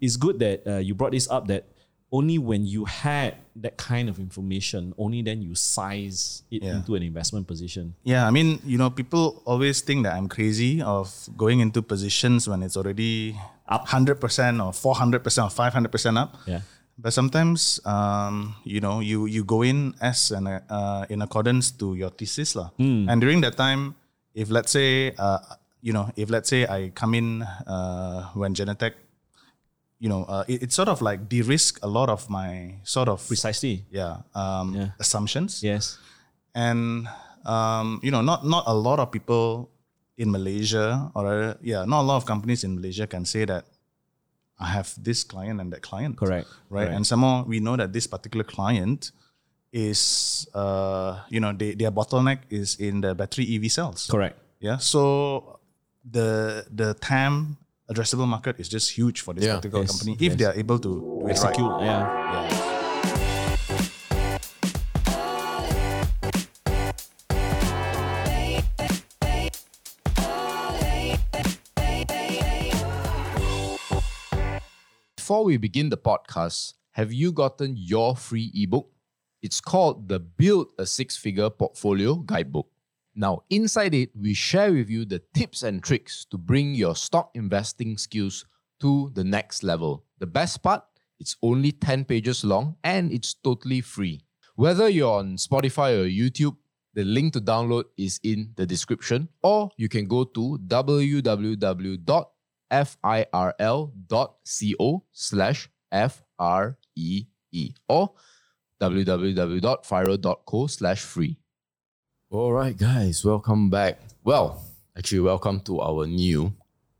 it's good that uh, you brought this up that only when you had that kind of information, only then you size it Yeah. into an investment position. Yeah, I mean, you know, people always think that I'm crazy of going into positions when it's already Up. 100% or 400% or 500% up. Yeah. But sometimes, um, you know, you you go in as an uh, in accordance to your thesis lah. And during that time, if let's say, uh, you know, if let's say I come in uh, when Genetec, you know, uh, it, it sort of like de-risk a lot of my sort of Precisely. yeah, um, Yeah. assumptions Yes. and um, you know not not a lot of people in Malaysia or uh, yeah not a lot of companies in Malaysia can say that I have this client and that client Correct. right Correct. and somehow we know that this particular client is uh, you know they, their bottleneck is in the battery EV cells Correct. yeah so the the TAM addressable market is just huge for this Yeah. particular Yes. company if Yes. they are able to do it right. Execute. Yeah. Yeah. Before we begin the podcast, have you gotten your free ebook? It's called the Build a Six Figure Portfolio Guidebook. Now, inside it, we share with you the tips and tricks to bring your stock investing skills to the next level. The best part, it's only 10 pages long and it's totally free. Whether you're on Spotify or YouTube, the link to download is in the description, or you can go to www.firl.co slash F-R-E-E or www.firl.co slash free. All right, guys, welcome back. Well, actually, welcome to our new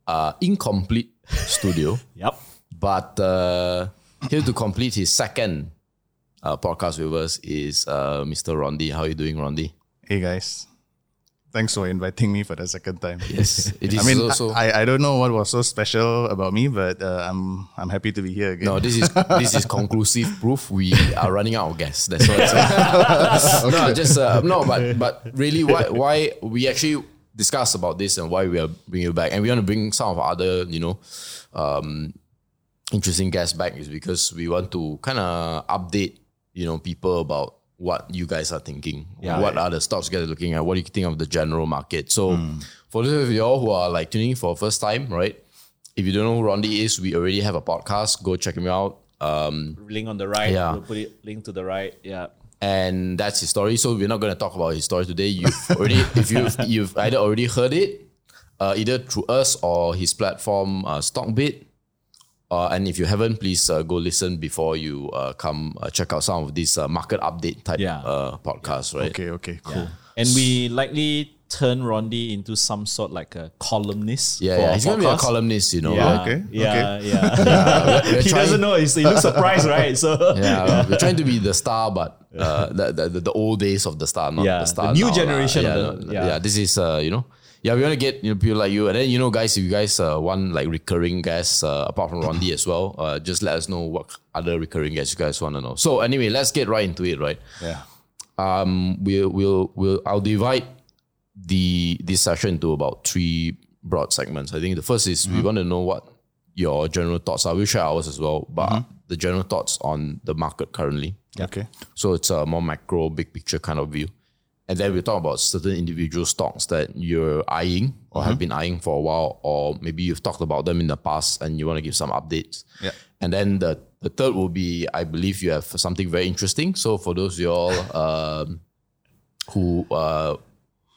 uh, incomplete studio. Yep. But uh, here to complete his second uh, podcast with us is uh, Mr. Rondy. How are you doing, Rondy? Hey guys, thanks for inviting me for the second time. Yes, it is I mean. I, I don't know what was so special about me, but uh, I'm I'm happy to be here again. No, this is this is conclusive proof we are running out of gas. That's what it's No, just uh, no, but but really, why why we actually discuss about this and why we are bringing you back, and we want to bring some of other you know um, interesting guests back is because we want to kind of update you know people about what you guys are thinking. Yeah. what are the stocks you guys are looking at? What do you think of the general market? So for those of y'all who are like tuning in for the first time, right? If you don't know who Rondy is, we already have a podcast. Go check him out. Um, Link on the right. Yeah. We'll put it link to the right. Yeah. and that's his story. So we're not going to talk about his story today. You've already, if you've you've either already heard it, uh, either through us or his platform, uh, Stockbit. Uh, and if you haven't, please uh, go listen before you uh, come uh, check out some of these uh, market update type Yeah. uh, podcasts, right? Okay, okay, cool. And we likely turn Rondy into some sort like a columnist. Yeah, yeah. our He's going to be a podcast. columnist, you know. Yeah, right? Okay, Yeah, yeah. We're he trying- doesn't know. He's, he looks surprised, right? So Yeah, we're trying to be the star, but uh, the, the, the the old days of the star, not Yeah, the star. the new now generation Yeah, of the- no, yeah. yeah. This is uh, you know, yeah, we want to get you know people like you, and then you know, guys, if you guys uh, want like recurring guests uh, apart from Rondy as well, uh, just let us know what other recurring guests you guys want to know. So anyway, let's get right into it, right? Yeah. um, we'll, we'll, we'll, I'll divide the this session into about three broad segments. I think the first is we want to know what your general thoughts are. We'll share ours as well, but the general thoughts on the market currently. Okay. So it's a more macro, big picture kind of view. And then we talk about certain individual stocks that you're eyeing or have been eyeing for a while, or maybe you've talked about them in the past and you want to give some updates. Yeah. And then the, the third will be, I believe you have something very interesting. So for those of y'all um, who uh,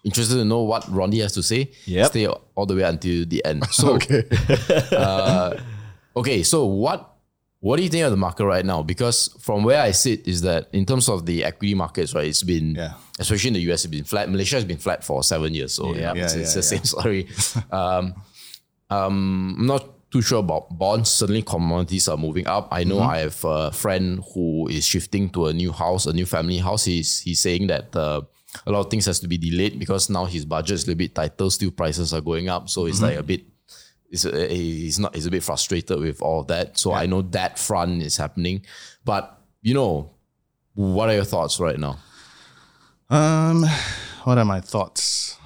interested to know what Rondy has to say, Yep. stay all the way until the end. So Okay. Okay, so what what do you think of the market right now? Because from where I sit is that in terms of the equity markets, right, it's been Yeah. especially in the US, it's been flat. Malaysia has been flat for seven years, so Yeah. yeah, it's, it's the same story. um, um, I'm not too sure about bonds. Certainly, commodities are moving up. I know I have a friend who is shifting to a new house, a new family house. He's he's saying that. Uh, a lot of things has to be delayed because now his budget is a little bit tighter. Steel prices are going up, so it's like a bit he's, uh, he's not he's a bit frustrated with all that. So I know that front is happening, but you know, what are your thoughts right now? Um, what are my thoughts?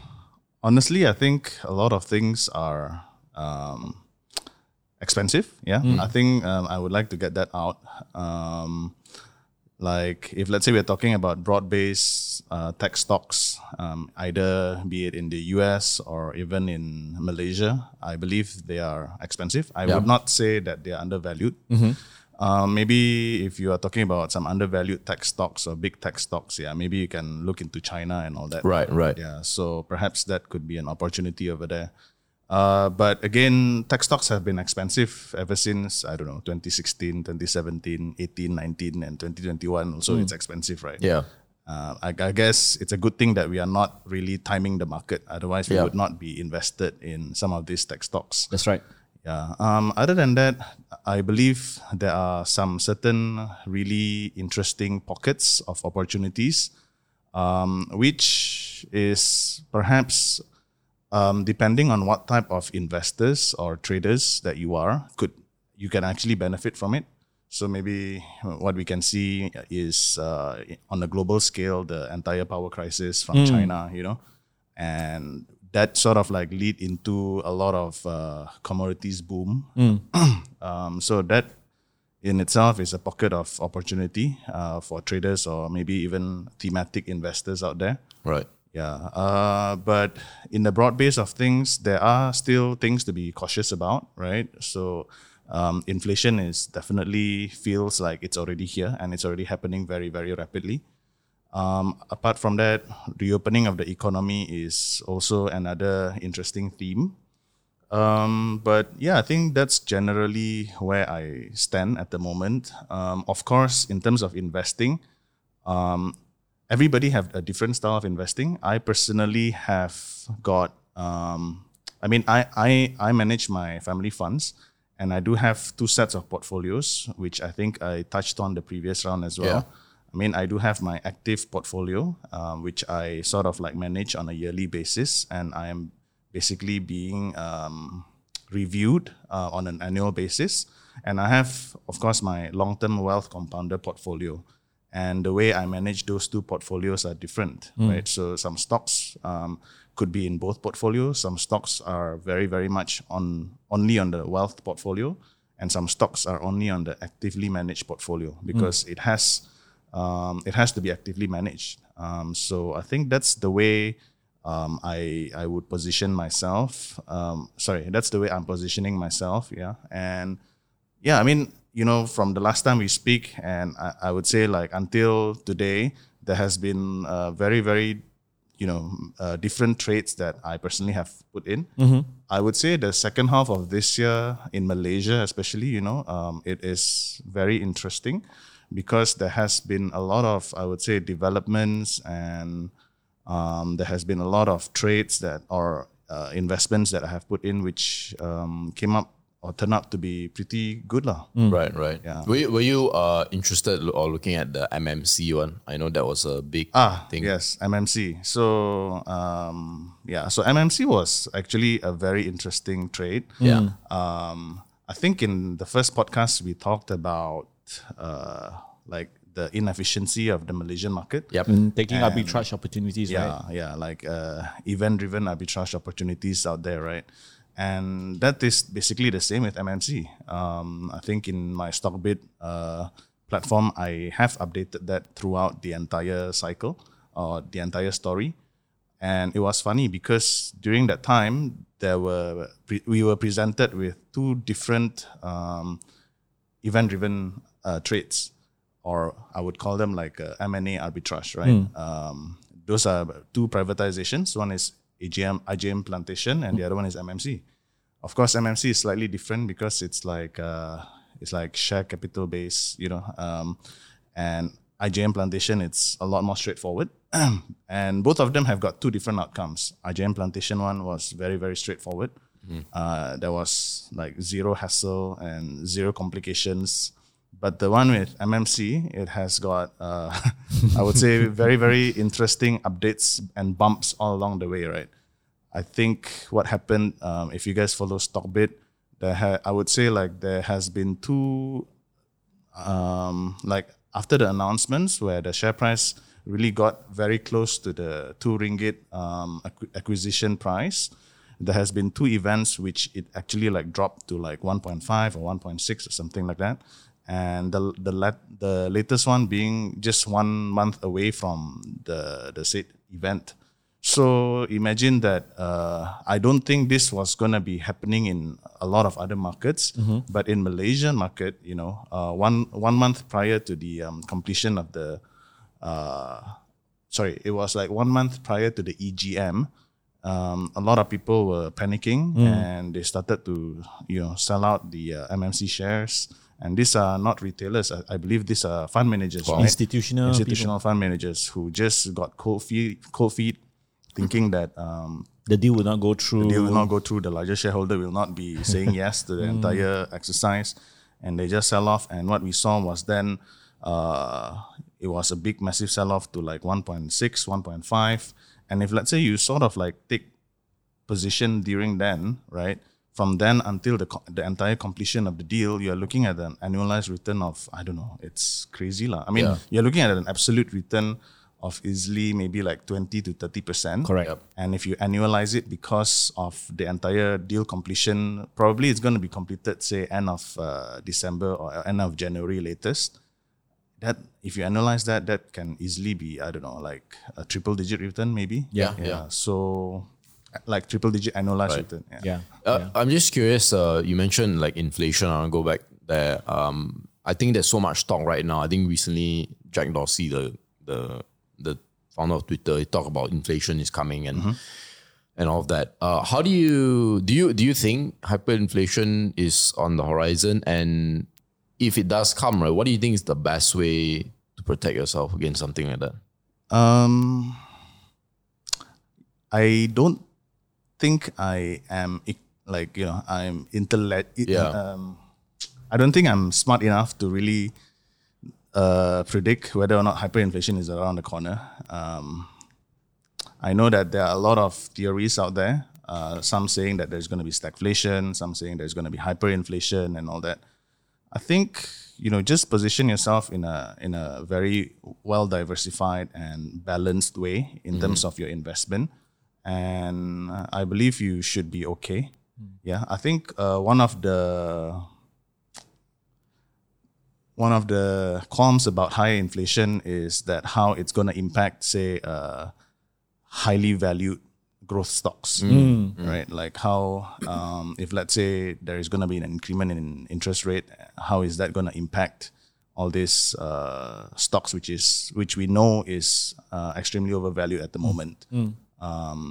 Honestly, I think a lot of things are um, expensive. Yeah, I think um, I would like to get that out. Um, like if let's say we're talking about broad-based uh, tech stocks, um, either be it in the US or even in Malaysia, I believe they are expensive. I would not say that they are undervalued. Um, maybe if you are talking about some undervalued tech stocks or big tech stocks, yeah, maybe you can look into China and all that. Right, right. Yeah, so perhaps that could be an opportunity over there. Uh, but again, tech stocks have been expensive ever since, I don't know, 2016, 2017, 18, 19, and 2021. Also, it's expensive, right? Yeah. Uh, I, I guess it's a good thing that we are not really timing the market. Otherwise, we Yeah. would not be invested in some of these tech stocks. That's right. Yeah. Um, other than that, I believe there are some certain really interesting pockets of opportunities, um, which is perhaps um, depending on what type of investors or traders that you are, could you can actually benefit from it. So maybe what we can see is uh, on a global scale the entire power crisis from China, you know, and that sort of like lead into a lot of uh, commodities boom. um, so that in itself is a pocket of opportunity uh, for traders or maybe even thematic investors out there. Right. Yeah, uh, but in the broad base of things, there are still things to be cautious about, right? So, um, inflation is definitely feels like it's already here and it's already happening very, very rapidly. Um, apart from that, reopening of the economy is also another interesting theme. Um, but yeah, I think that's generally where I stand at the moment. Um, of course, in terms of investing, um, everybody have a different style of investing. I personally have got, um, I mean, I, I, I manage my family funds and I do have two sets of portfolios, which I think I touched on the previous round as well. Yeah. I mean, I do have my active portfolio, um, which I sort of like manage on a yearly basis, and I am basically being um, reviewed uh, on an annual basis. And I have, of course, my long-term wealth compounder portfolio, and the way I manage those two portfolios are different, right? So some stocks um, could be in both portfolios. Some stocks are very, very much on only on the wealth portfolio, and some stocks are only on the actively managed portfolio because it has um, it has to be actively managed. Um, so I think that's the way um, I I would position myself. Um, sorry, that's the way I'm positioning myself. Yeah, and yeah, I mean, you know, from the last time we speak, and I, I would say like until today, there has been uh, very very you know uh, different traits that I personally have put in. I would say the second half of this year in Malaysia, especially, you know, um, it is very interesting because there has been a lot of I would say developments and um, there has been a lot of trades that or uh, investments that I have put in which um, came up or turned out to be pretty good lah. Right, right. Yeah. Were you, were you uh, interested or looking at the MMC one? I know that was a big Ah, thing. yes, MMC. So um, yeah, so MMC was actually a very interesting trade. Yeah. Um, I think in the first podcast we talked about uh, like the inefficiency of the Malaysian market. Yep. Mm, taking arbitrage opportunities, Yeah, right? yeah, like uh, event-driven arbitrage opportunities out there, right? And that is basically the same with MMC. Um, I think in my StockBit uh, platform, I have updated that throughout the entire cycle or the entire story. And it was funny because during that time, there were pre- we were presented with two different um, event-driven uh, trades, or I would call them like uh, M&A arbitrage, right? Um, those are two privatizations. One is AGM, IGM Plantation, and the other one is MMC. Of course, MMC is slightly different because it's like uh, it's like share capital base, you know, um, and IGM Plantation it's a lot more straightforward. and both of them have got two different outcomes. IGM Plantation one was very very straightforward. Uh, there was like zero hassle and zero complications. But the one with MMC, it has got, uh, I would say, very, very interesting updates and bumps all along the way, right? I think what happened, um, if you guys follow Stockbit, there ha- I would say like there has been two, um, like after the announcements where the share price really got very close to the two ringgit um, acqu- acquisition price, there has been two events which it actually like dropped to like 1.5 or 1.6 or something like that and the the lat, the latest one being just one month away from the the said event so imagine that uh, I don't think this was gonna be happening in a lot of other markets, but in Malaysian market, you know, uh, one one month prior to the um, completion of the, uh, sorry, it was like one month prior to the EGM. Um, a lot of people were panicking and they started to you know sell out the uh, MMC shares. And these are not retailers. I, I believe these are fund managers, right? Institutional institutional fund managers who just got cold feet, cold feet thinking that um, The deal will not go through. they will not go through. The larger shareholder will not be saying yes to the entire exercise, and they just sell off. And what we saw was then uh, it was a big, massive sell off to like 1.6, 1.5. And if let's say you sort of like take position during then, right? From then until the co- the entire completion of the deal, you're looking at an annualized return of I don't know, it's crazy lah. I mean, Yeah. you're looking at an absolute return of easily maybe like 20 to 30 percent. Correct. Yep. And if you annualize it because of the entire deal completion, probably it's going to be completed, say, end of uh, December or end of January latest. That if you analyze that, that can easily be I don't know, like a triple digit return maybe. Yeah. Yeah. So, like triple digit annualized Right. return. Yeah. Yeah. Uh, I'm just curious. Uh, you mentioned like inflation. I want to go back there. Um, I think there's so much talk right now. I think recently Jack Dorsey, the the the founder of Twitter, he talked about inflation is coming and and all of that. Uh, how do you do you do you think hyperinflation is on the horizon? And if it does come, right, what do you think is the best way to protect yourself against something like that? Um, I don't think I am like you know I'm intellect. Yeah. Um, I don't think I'm smart enough to really uh, predict whether or not hyperinflation is around the corner. Um, I know that there are a lot of theories out there. Uh, some saying that there's going to be stagflation, some saying there's going to be hyperinflation and all that. I think you know just position yourself in a in a very well diversified and balanced way in terms of your investment, and I believe you should be okay. Yeah, I think uh, one of the one of the qualms about high inflation is that how it's going to impact, say, uh, highly valued growth stocks, right? Like how, um, if let's say there is going to be an increment in interest rate, how is that going to impact all these uh, stocks, which is which we know is uh, extremely overvalued at the moment? Um,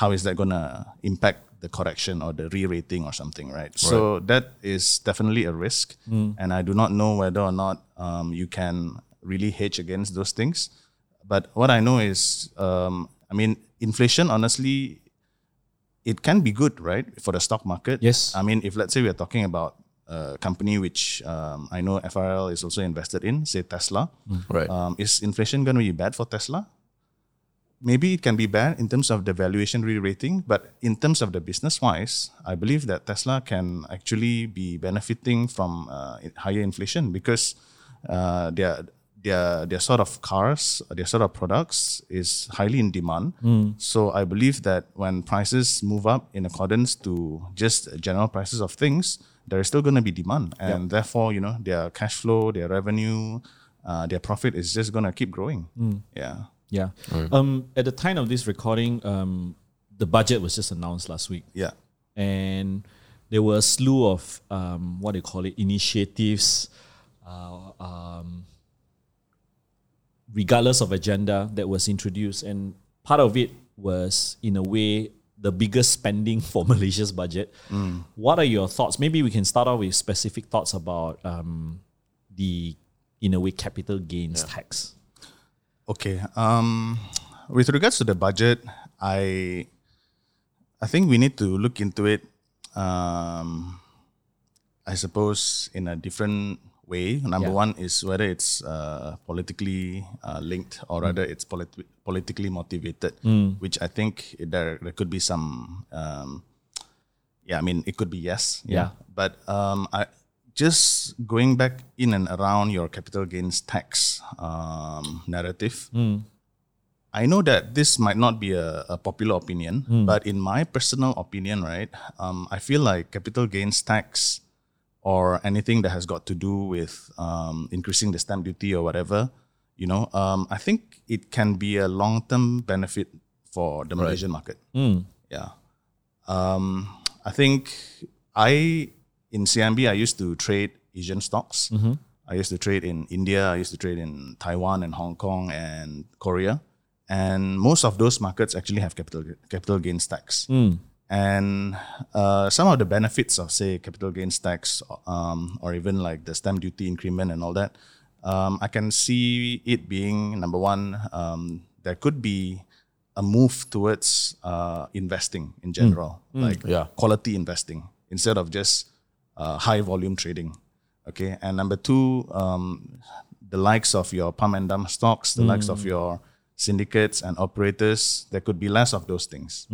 how is that going to impact the correction or the re-rating or something, right? So that is definitely a risk, and I do not know whether or not um, you can really hedge against those things. But what I know is, um, I mean, inflation. Honestly, it can be good, right, for the stock market. Yes. I mean, if let's say we are talking about a company which um, I know FRL is also invested in, say Tesla. Right. Um, is inflation going to be bad for Tesla? Maybe it can be bad in terms of the valuation re-rating, but in terms of the business wise, I believe that Tesla can actually be benefiting from uh, higher inflation because uh, their their their sort of cars, their sort of products is highly in demand. So I believe that when prices move up in accordance to just general prices of things, there is still going to be demand, and therefore, you know, their cash flow, their revenue, uh, their profit is just going to keep growing. Yeah. Yeah. Um, at the time of this recording, um, the budget was just announced last week, Yeah. and there were a slew of um, what do you call it initiatives, uh, um, regardless of agenda that was introduced, and part of it was in a way the biggest spending for Malaysia's budget. What are your thoughts? Maybe we can start off with specific thoughts about um, the in a way capital gains tax. Okay. Um, with regards to the budget, I I think we need to look into it. Um, I suppose in a different way. Number Yeah. one is whether it's uh, politically uh, linked or rather it's polit- politically motivated, which I think there there could be some. Um, yeah, I mean it could be yes. Yeah. But um, I just going back in and around your capital gains tax um, narrative. I know that this might not be a, a popular opinion, but in my personal opinion, right, um, I feel like capital gains tax or anything that has got to do with um, increasing the stamp duty or whatever, you know, um, I think it can be a long term benefit for the Malaysian market. Yeah. Um, I think I, in CIMB, I used to trade Asian stocks. I used to trade in India, I used to trade in Taiwan and Hong Kong and Korea. And most of those markets actually have capital capital gains tax. And uh, some of the benefits of, say, capital gains tax, um, or even like the stamp duty increment and all that, um, I can see it being number one. Um, there could be a move towards uh, investing in general, like Yeah. quality investing instead of just uh, high volume trading. Okay, and number two, um, the likes of your pump and dump stocks, the likes of your syndicates and operators, there could be less of those things.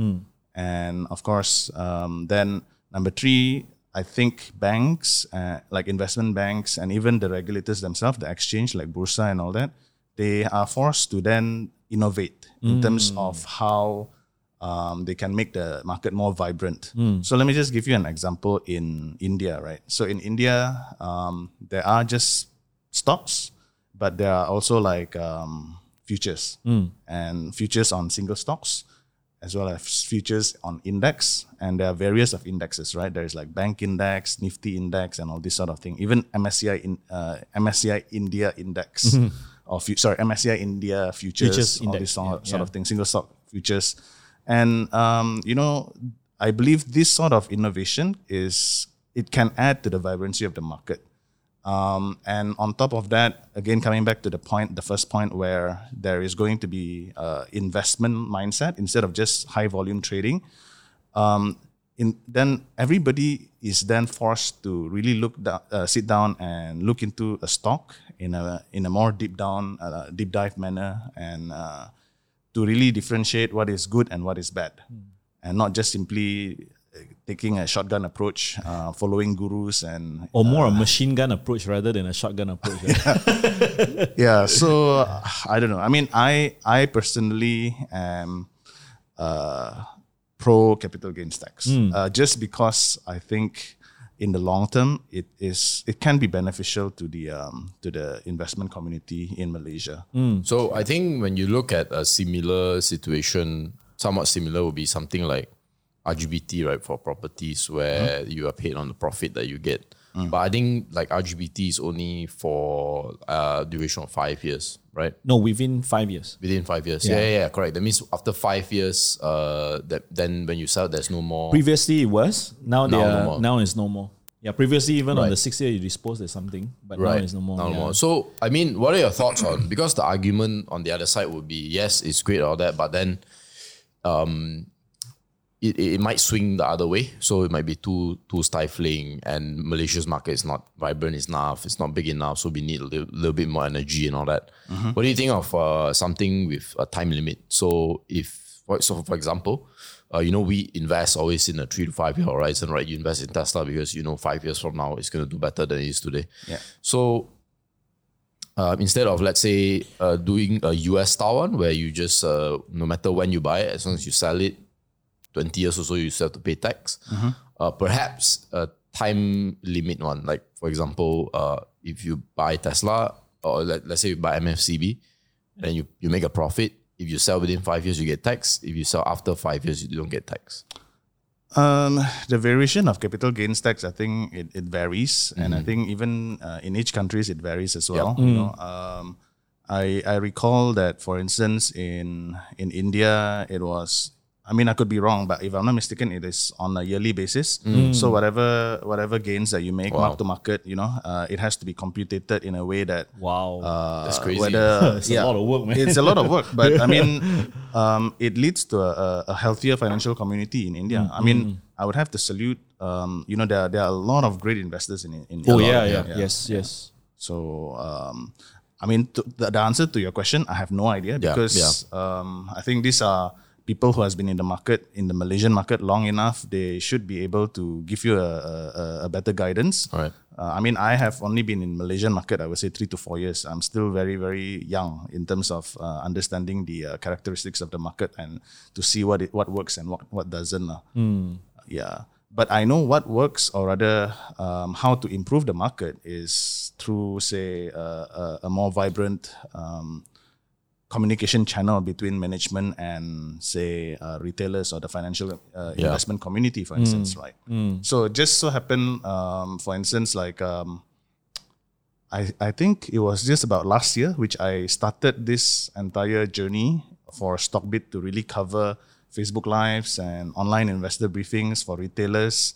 And of course, um, then number three, I think banks, uh, like investment banks, and even the regulators themselves, the exchange, like Bursa and all that, they are forced to then innovate in terms of how um, they can make the market more vibrant. So let me just give you an example in India, right? So in India, um, there are just stocks, but there are also like um, futures. And futures on single stocks as well as futures on index. And there are various of indexes right? There's like bank index nifty index and all this sort of thing. Even msci in uh, msci india index or fu- sorry msci india futures, Futures all index, this sort, yeah, sort yeah. of thing. Single stock futures and um, you know i believe this sort of innovation is it can add to the vibrancy of the market um, and on top of that, again, coming back to the point, the first point where there is going to be uh, investment mindset instead of just high volume trading. Um, in, then everybody is then forced to really look down, uh, sit down and look into a stock in a in a more deep down, uh, deep dive manner, and uh, to really differentiate what is good and what is bad, and not just simply uh, taking a shotgun approach, uh, following gurus and Or more a machine gun approach rather than a shotgun approach. right? yeah. So uh, i don't know. I mean i i personally am uh, pro capital gains tax. Uh, just because i think in the long term it is it can be beneficial to the um, to the investment community in malaysia. So I think when you look at a similar situation, somewhat similar would be something like RPGT, right, for properties where you are paid on the profit that you get. But I think like RPGT is only for uh, duration of five years, right? no, within five years. Within five years. Yeah, yeah, yeah, correct. That means after five years, uh, that then when you sell, there's no more. Previously it was. Now Now no are, more. now it's no more. Yeah, previously even on the sixth year you dispose there's something, but now Right. it's no more. Now no yeah. more. So, I mean, what are your thoughts on? Because the argument on the other side would be yes, it's great all that, but then, um, it, it might swing the other way. So it might be too too stifling, and Malaysia's market is not vibrant enough. It's not big enough. So we need a little, little bit more energy and all that. What do you think of uh, something with a time limit? So if for- so, for example. Uh, you know, we invest always in a three to five year horizon, right? You invest in Tesla because you know five years from now it's going to do better than it is today. Yeah. So um, instead of let's say uh, doing a US style one where you just uh, no matter when you buy it, as long as you sell it, twenty years or so you still have to pay tax. Uh, perhaps a time limit one, like for example, uh, if you buy Tesla or let, let's say you buy MFCB, then you, you make a profit. If you sell within five years, you get tax. If you sell after five years, you don't get tax. Um, the variation of capital gains tax, I think it, it varies, and I think even uh, in each countries it varies as well. You know, um, I I recall that, for instance, in in India, it was. I mean, I could be wrong, but if I'm not mistaken, it is on a yearly basis. So whatever whatever gains that you make, mark to market, you know, uh, it has to be computed in a way that Wow. uh, That's crazy. Whether, It's a lot of work, man. It's a lot of work, but I mean, um, it leads to a, a healthier financial community in India. I mean, I would have to salute. Um, you know, there are, there are a lot of great investors in in. India. Oh yeah, of- yeah, yes, yes. So, um, I mean, to, the, the answer to your question, I have no idea Yeah, because Um, I think these are people who has been in the market in the Malaysian market long enough, they should be able to give you a, a, a better guidance. All right. Uh, I mean, I have only been in Malaysian market. I would say three to four years. I'm still very, very young in terms of uh, understanding the uh, characteristics of the market and to see what it, what works and what what doesn't. lah. Yeah, but I know what works, or rather, um, how to improve the market is through, say, uh, a, a more vibrant. Um, communication channel between management and say uh, retailers or the financial uh, Yeah. investment community for instance right? So it just so happened um, for instance like um, I, I think it was just about last year which I started this entire journey for Stockbit to really cover Facebook lives and online investor briefings for retailers.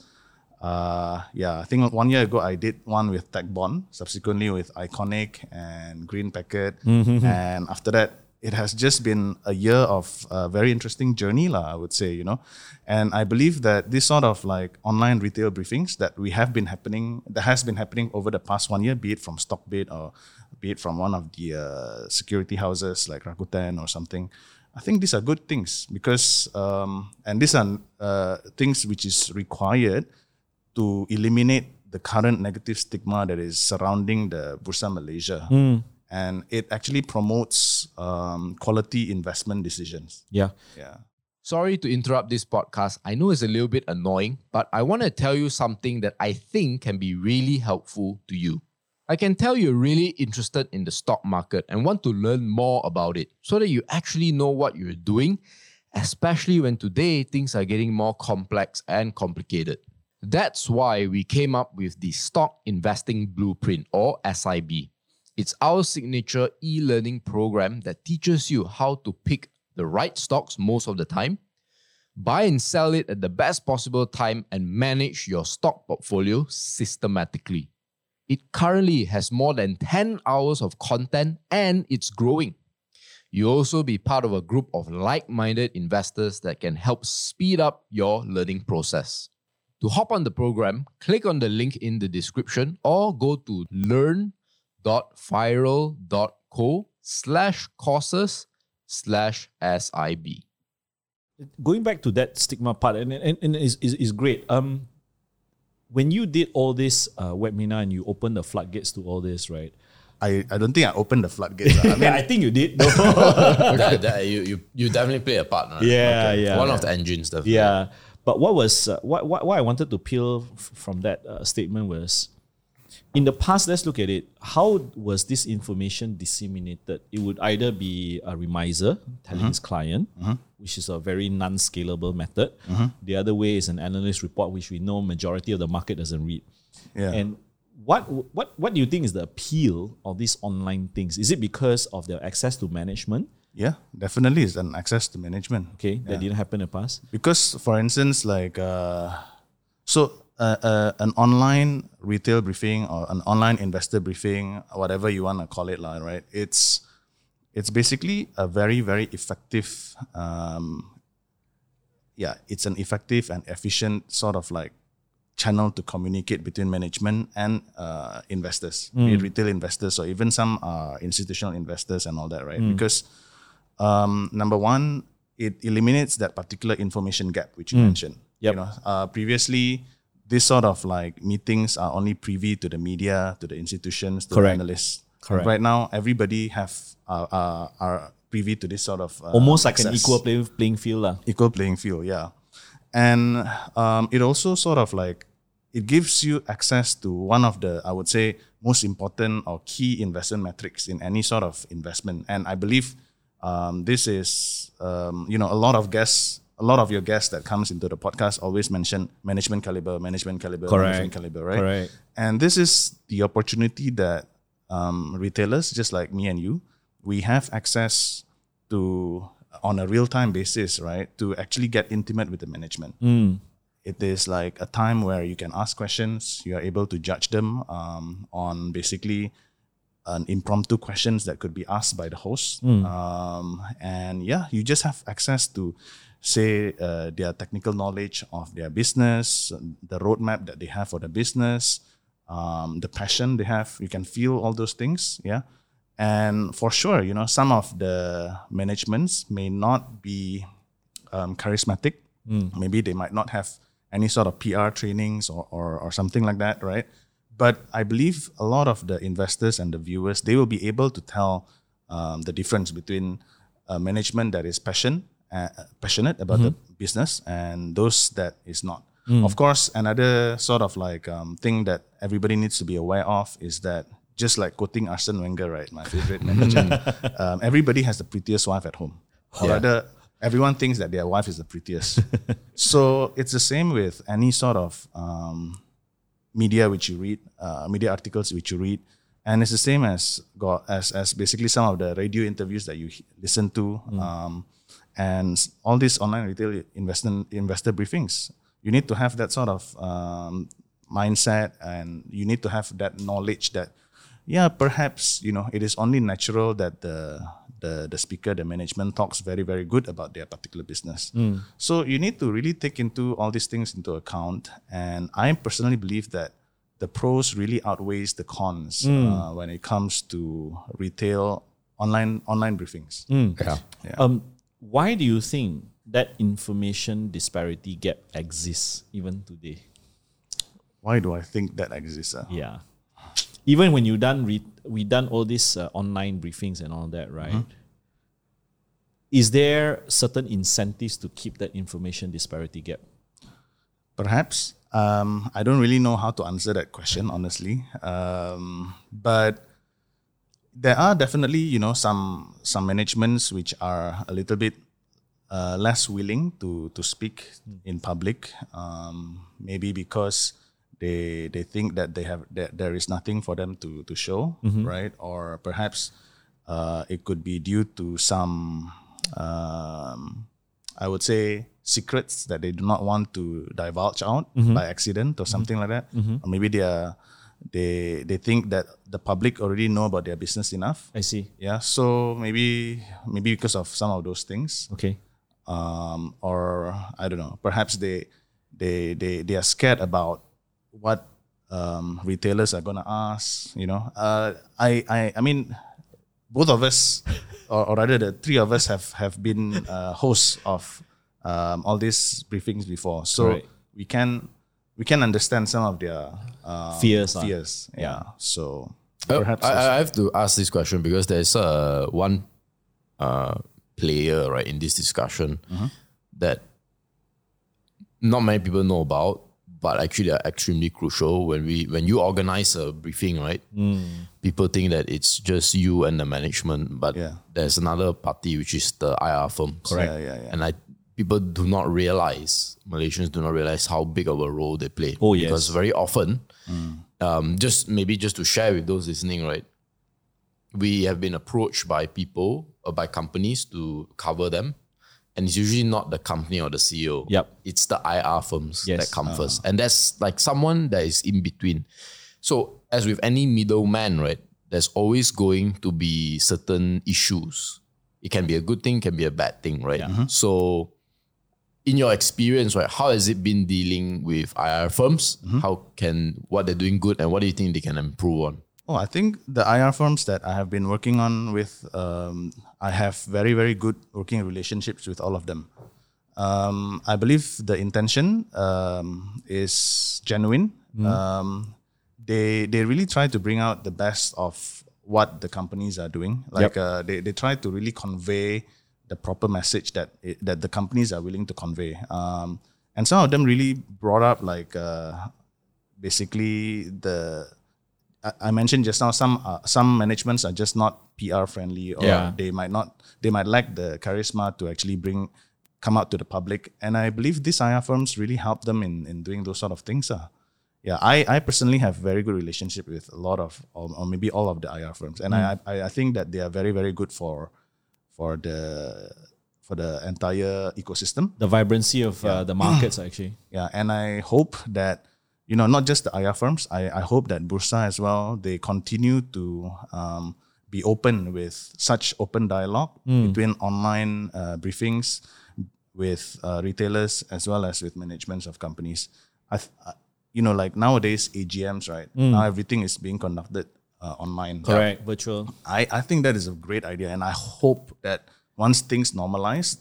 Uh, yeah, I think one year ago I did one with Tech Bond, subsequently with Iconic and Green Packet, and after that it has just been a year of a very interesting journey, lah, I would say, you know. And I believe that this sort of like online retail briefings that we have been happening, that has been happening over the past one year, be it from Stockbit or be it from one of the uh, security houses like Rakuten or something. I think these are good things because, um, and these are uh, things which is required to eliminate the current negative stigma that is surrounding the Bursa Malaysia. And it actually promotes um, quality investment decisions. Yeah. Yeah. Sorry to interrupt this podcast. I know it's a little bit annoying, but I want to tell you something that I think can be really helpful to you. I can tell you're really interested in the stock market and want to learn more about it so that you actually know what you're doing, especially when today things are getting more complex and complicated. That's why we came up with the Stock Investing Blueprint or SIB. It's our signature e learning program that teaches you how to pick the right stocks most of the time, buy and sell it at the best possible time, and manage your stock portfolio systematically. It currently has more than 10 hours of content and it's growing. You'll also be part of a group of like minded investors that can help speed up your learning process. To hop on the program, click on the link in the description or go to learn.firl.co slash courses slash SIB. going back to that stigma part, and and, and is, is is great. Um, when you did all this uh, webinar and you opened the floodgates to all this, right? I, I don't think I opened the floodgates. I mean, I think you did. No. that, that, you, you, you definitely play a part. right? Yeah, yeah. One of the engines, definitely. yeah, but what was uh, what, what what I wanted to peel f- from that uh, statement was, in the past, let's look at it. How was this information disseminated? It would either be a remiser telling mm-hmm. his client, mm-hmm. which is a very non-scalable method. Mm-hmm. The other way is an analyst report, which we know majority of the market doesn't read. Yeah. And what what what do you think is the appeal of these online things? Is it because of their access to management? yeah, definitely it's an access to management. Okay, that didn't happen in the past. Because, for instance, like, uh, so uh, uh, an online retail briefing or an online investor briefing, whatever you want to call it, lah, right? It's it's basically a very very effective, um, yeah, it's an effective and efficient sort of like channel to communicate between management and uh, investors, be it retail investors or even some uh, institutional investors and all that, right? Because um, number one, it eliminates that particular information gap which you mentioned. Yep. You know, uh, previously, this sort of like meetings are only privy to the media, to the institutions, to Correct. the analysts. Correct. Right now, everybody have uh, uh, are privy to this sort of uh, Almost like an equal play, playing field, lah. equal playing field yeah and um, it also sort of like it gives you access to one of the i would say most important or key investment metrics in any sort of investment and i believe um, this is um, you know a lot of guests a lot of your guests that comes into the podcast always mention management caliber management caliber management caliber right Correct. and this is the opportunity that um, retailers, just like me and you, we have access to on a real time basis, right? To actually get intimate with the management. It is like a time where you can ask questions. You are able to judge them um, on basically an impromptu questions that could be asked by the host. Um, and yeah, you just have access to say uh, their technical knowledge of their business, the roadmap that they have for the business, um, the passion they have. You can feel all those things. Yeah. And for sure, you know, some of the managements may not be um, charismatic. Maybe they might not have any sort of PR trainings or, or or something like that, right? But I believe a lot of the investors and the viewers they will be able to tell um, the difference between a management that is passion uh, passionate about the business and those that is not. Of course, another sort of like um, thing that everybody needs to be aware of is that just like quoting Arsene Wenger, right, my favorite manager, um, everybody has the prettiest wife at home, or rather, everyone thinks that their wife is the prettiest. so it's the same with any sort of um, media which you read, uh, media articles which you read, and it's the same as go- as as basically some of the radio interviews that you listen to, um, and all these online retail investor investor briefings. You need to have that sort of um, mindset, and you need to have that knowledge that, yeah, perhaps you know it is only natural that the the the speaker, the management talks very very good about their particular business. So you need to really take into all these things into account, and I personally believe that the pros really outweighs the cons uh, when it comes to retail online online briefings. Yeah. Um, why do you think that information disparity gap exists even today? Why do I think that exists? uh? Yeah. Even when you done re- we done all these uh, online briefings and all that, right? Is there certain incentives to keep that information disparity gap? Perhaps. Um, I don't really know how to answer that question, honestly. Um, but there are definitely, you know, some some managements which are a little bit uh, less willing to to speak in public. Um, maybe because they they think that they have that there is nothing for them to to show, right? Or perhaps uh, it could be due to some, um, I would say, secrets that they do not want to divulge out by accident or something like that. Or maybe they are they they think that the public already know about their business enough. I see. Yeah, so maybe maybe because of some of those things, Okay. um, or I don't know. Perhaps they they they they are scared about what um, retailers are gonna ask. You know, uh, I I I mean, both of us, or, or rather the three of us have have been uh, hosts of um, all these briefings before, so Correct. we can we can understand some of their um, Fears, lah. Fears, yeah. So Uh, perhaps I, I have to ask this question because there's uh, one uh, player right in this discussion that not many people know about, but actually are extremely crucial when we when you organize a briefing, right? People think that it's just you and the management, but Yeah. there's another party which is the IR firm. Correct. Yeah, yeah, yeah. And I people do not realize Malaysians do not realize how big of a role they play. Oh, yes. Because very often, um, just maybe just to share with those listening, right? We have been approached by people or by companies to cover them. And it's usually not the company or the CEO. Yep. It's the IR firms Yes. that come uh-huh. first. And that's like someone that is in between. So as with any middleman, right, there's always going to be certain issues. It can be a good thing, can be a bad thing, right? Uh-huh. So in your experience, right, how has it been dealing with IR firms? How can what they're doing good and what do you think they can improve on? Oh, I think the IR firms that I have been working on with, um, I have very, very good working relationships with all of them. Um, I believe the intention um, is genuine. Um, they they really try to bring out the best of what the companies are doing. Like uh, they they try to really convey the proper message that it, that the companies are willing to convey. Um, and some of them really brought up like uh, basically the I- I mentioned just now some uh, some managements are just not PR friendly or Yeah. they might not they might lack the charisma to actually bring come out to the public and I believe these IR firms really help them in in doing those sort of things uh. yeah I, I personally have very good relationship with a lot of or, or maybe all of the IR firms and I, I I think that they are very very good for for the for the entire ecosystem The vibrancy of uh, the markets actually. yeah, and I hope that you know not just the IR firms. I, I hope that Bursa as well they continue to um, be open with such open dialogue between online uh, briefings with uh, retailers as well as with managements of companies. I, th- uh, you know, like nowadays AGMs, right? Now everything is being conducted uh, online. Correct. Virtual. I, I think that is a great idea, and I hope that once things normalize,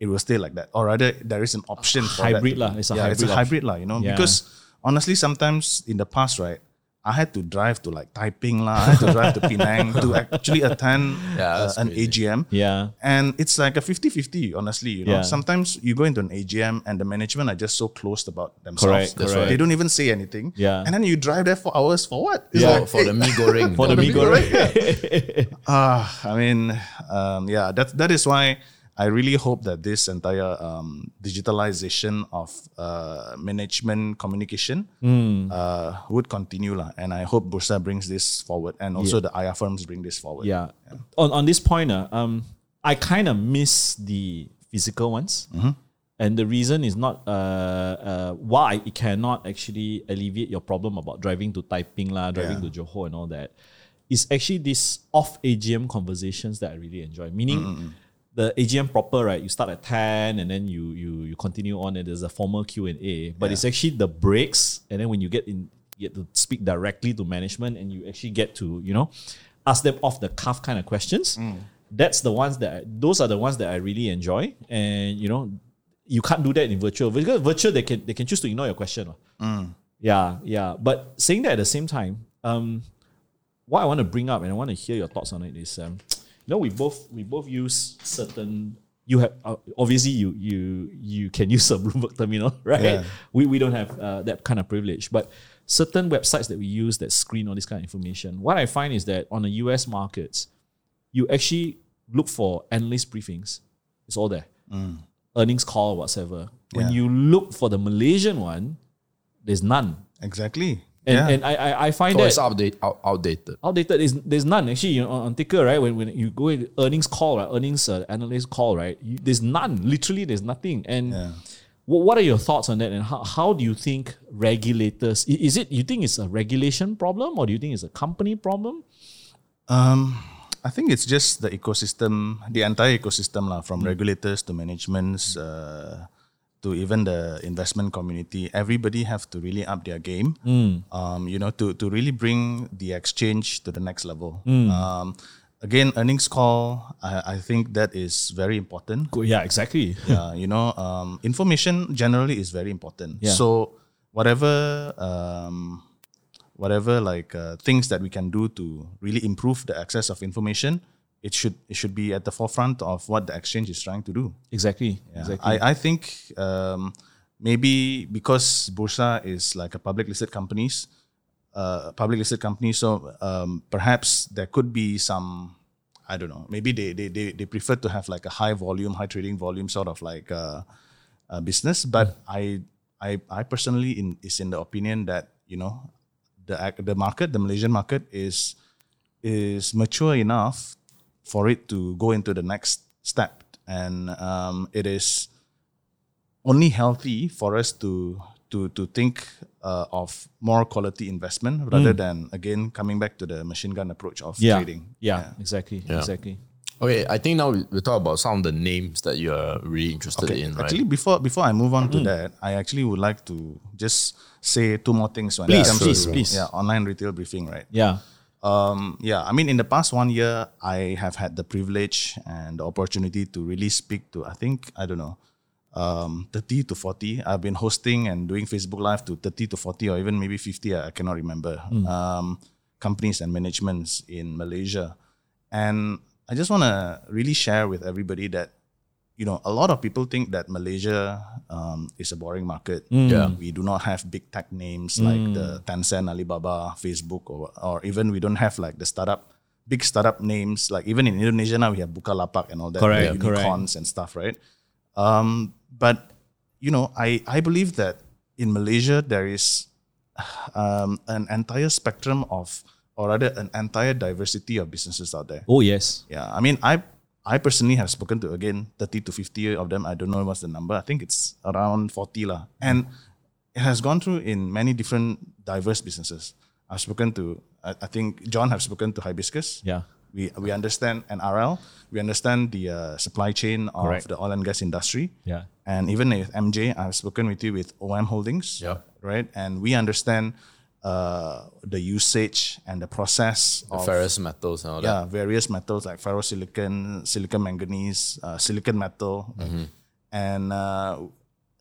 it will stay like that. Or rather, there is an option for Hybrid to lah. It's a yeah, it's a hybrid hybrid lah. You know, Yeah. because honestly, sometimes in the past, right, I had to drive to like Taiping lah. I had to drive to Penang to actually attend Yeah, uh, an crazy. AGM. Yeah. And it's like a 50-50, honestly. You know, Yeah. sometimes you go into an AGM and the management are just so closed about themselves. Correct, That's correct. They don't even say anything. Yeah. And then you drive there for hours for what? It's Yeah. like, for the hey, mee goreng. For the the mee mee goreng. Ah, I mean, um, yeah, that that is why I really hope that this entire um, digitalization of uh, management communication Hmm. uh, would continue, lah. And I hope Bursa brings this forward, and also the IR firms bring this forward. Yeah. On on this point, uh, um, I kind of miss the physical ones, and the reason is not uh, uh why it cannot actually alleviate your problem about driving to Taiping lah, driving Yeah. to Johor and all that. It's actually these off AGM conversations that I really enjoy. Meaning. The AGM proper, right? You start at ten, and then you you you continue on, and there's a formal Q and A. But it's actually the breaks, and then when you get in, you get to speak directly to management, and you actually get to you know ask them off the cuff kind of questions. That's the ones that I, those are the ones that I really enjoy, and you know, you can't do that in virtual. Because virtual, they can they can choose to ignore your question. lah. Yeah, yeah. But saying that at the same time, um, what I want to bring up and I want to hear your thoughts on it is, um, know, we both we both use certain. You have uh, obviously you you you can use a Bloomberg terminal, right? Yeah. We we don't have uh, that kind of privilege, but certain websites that we use that screen all this kind of information. What I find is that on the US markets, you actually look for analyst briefings. It's all there. Earnings call, whatever. When Yeah. you look for the Malaysian one, there's none. exactly. And, yeah. and I, I, I find So that it's outdate, out, outdated. outdated. Is there's none. Actually you know, on, on Ticker right when, when you go in earnings call right earnings uh, analyst call right you, there's none. Literally there's nothing. And Yeah. wha- what are your thoughts on that? And how, how do you think regulators is it you think it's a regulation problem or do you think it's a company problem? Um, I think it's just the ecosystem, the entire ecosystem, lah, from regulators to managements uh, to even the investment community. Everybody have to really up their game. Um, you know, to to really bring the exchange to the next level. Um, again, earnings call. I, I think that is very important. Yeah exactly yeah, you know, um, information generally is very important. Yeah. So whatever, um, whatever like uh, things that we can do to really improve the access of information, it should it should be at the forefront of what the exchange is trying to do. exactly Yeah. exactly I, I think um, maybe because Bursa is like a public listed companies, uh, public listed company, so um, perhaps there could be some, I don't know, maybe they, they, they, they prefer to have like a high volume, high trading volume sort of like uh, uh, business. But I, I, I personally in, is in the opinion that, you know, the, the market, the Malaysian market is, is mature enough for it to go into the next step. And um, it is only healthy for us to to to think uh, of more quality investment rather than again coming back to the machine gun approach of yeah trading. yeah, exactly exactly Okay, I think now we- we'll talk about some of the names that you're really interested Okay, in, right? Actually, before before I move on Mm. to that, I actually would like to just say two more things when Please, it comes please, to please. yeah online retail briefing, right? yeah Um, yeah, I mean, in the past one year, I have had the privilege and the opportunity to really speak to, I think, I don't know, um, 30 to 40. I've been hosting and doing Facebook Live to 30 to 40 or even maybe 50, I cannot remember, um, companies and managements in Malaysia. And I just want to really share with everybody that, you know, a lot of people think that Malaysia um, is a boring market. Yeah. We do not have big tech names like the Tencent, Alibaba, Facebook, or, or even we don't have like the startup, big startup names. Like even in Indonesia now, we have Bukalapak and all that. Correct, the correct. unicorns and stuff, right? Um, but, you know, I, I believe that in Malaysia, there is um, an entire spectrum of, or rather, an entire diversity of businesses out there. oh yes Yeah, I mean, I I personally have spoken to again 30 to 50 of them. I don't know what's the number. I think it's around 40 lah. And it has gone through in many different diverse businesses. I've spoken to, I, I think John have spoken to Hibiscus. yeah We, we understand NRL. We understand the uh, supply chain of Correct. the oil and gas industry. yeah And even with MJ, I've spoken with you with OM Holdings. Yeah. Right. And we understand uh, the usage and the process the of ferrous metals and all that. yeah, various metals like ferrosilicon, silicon silicon manganese, uh, silicon metal. and uh,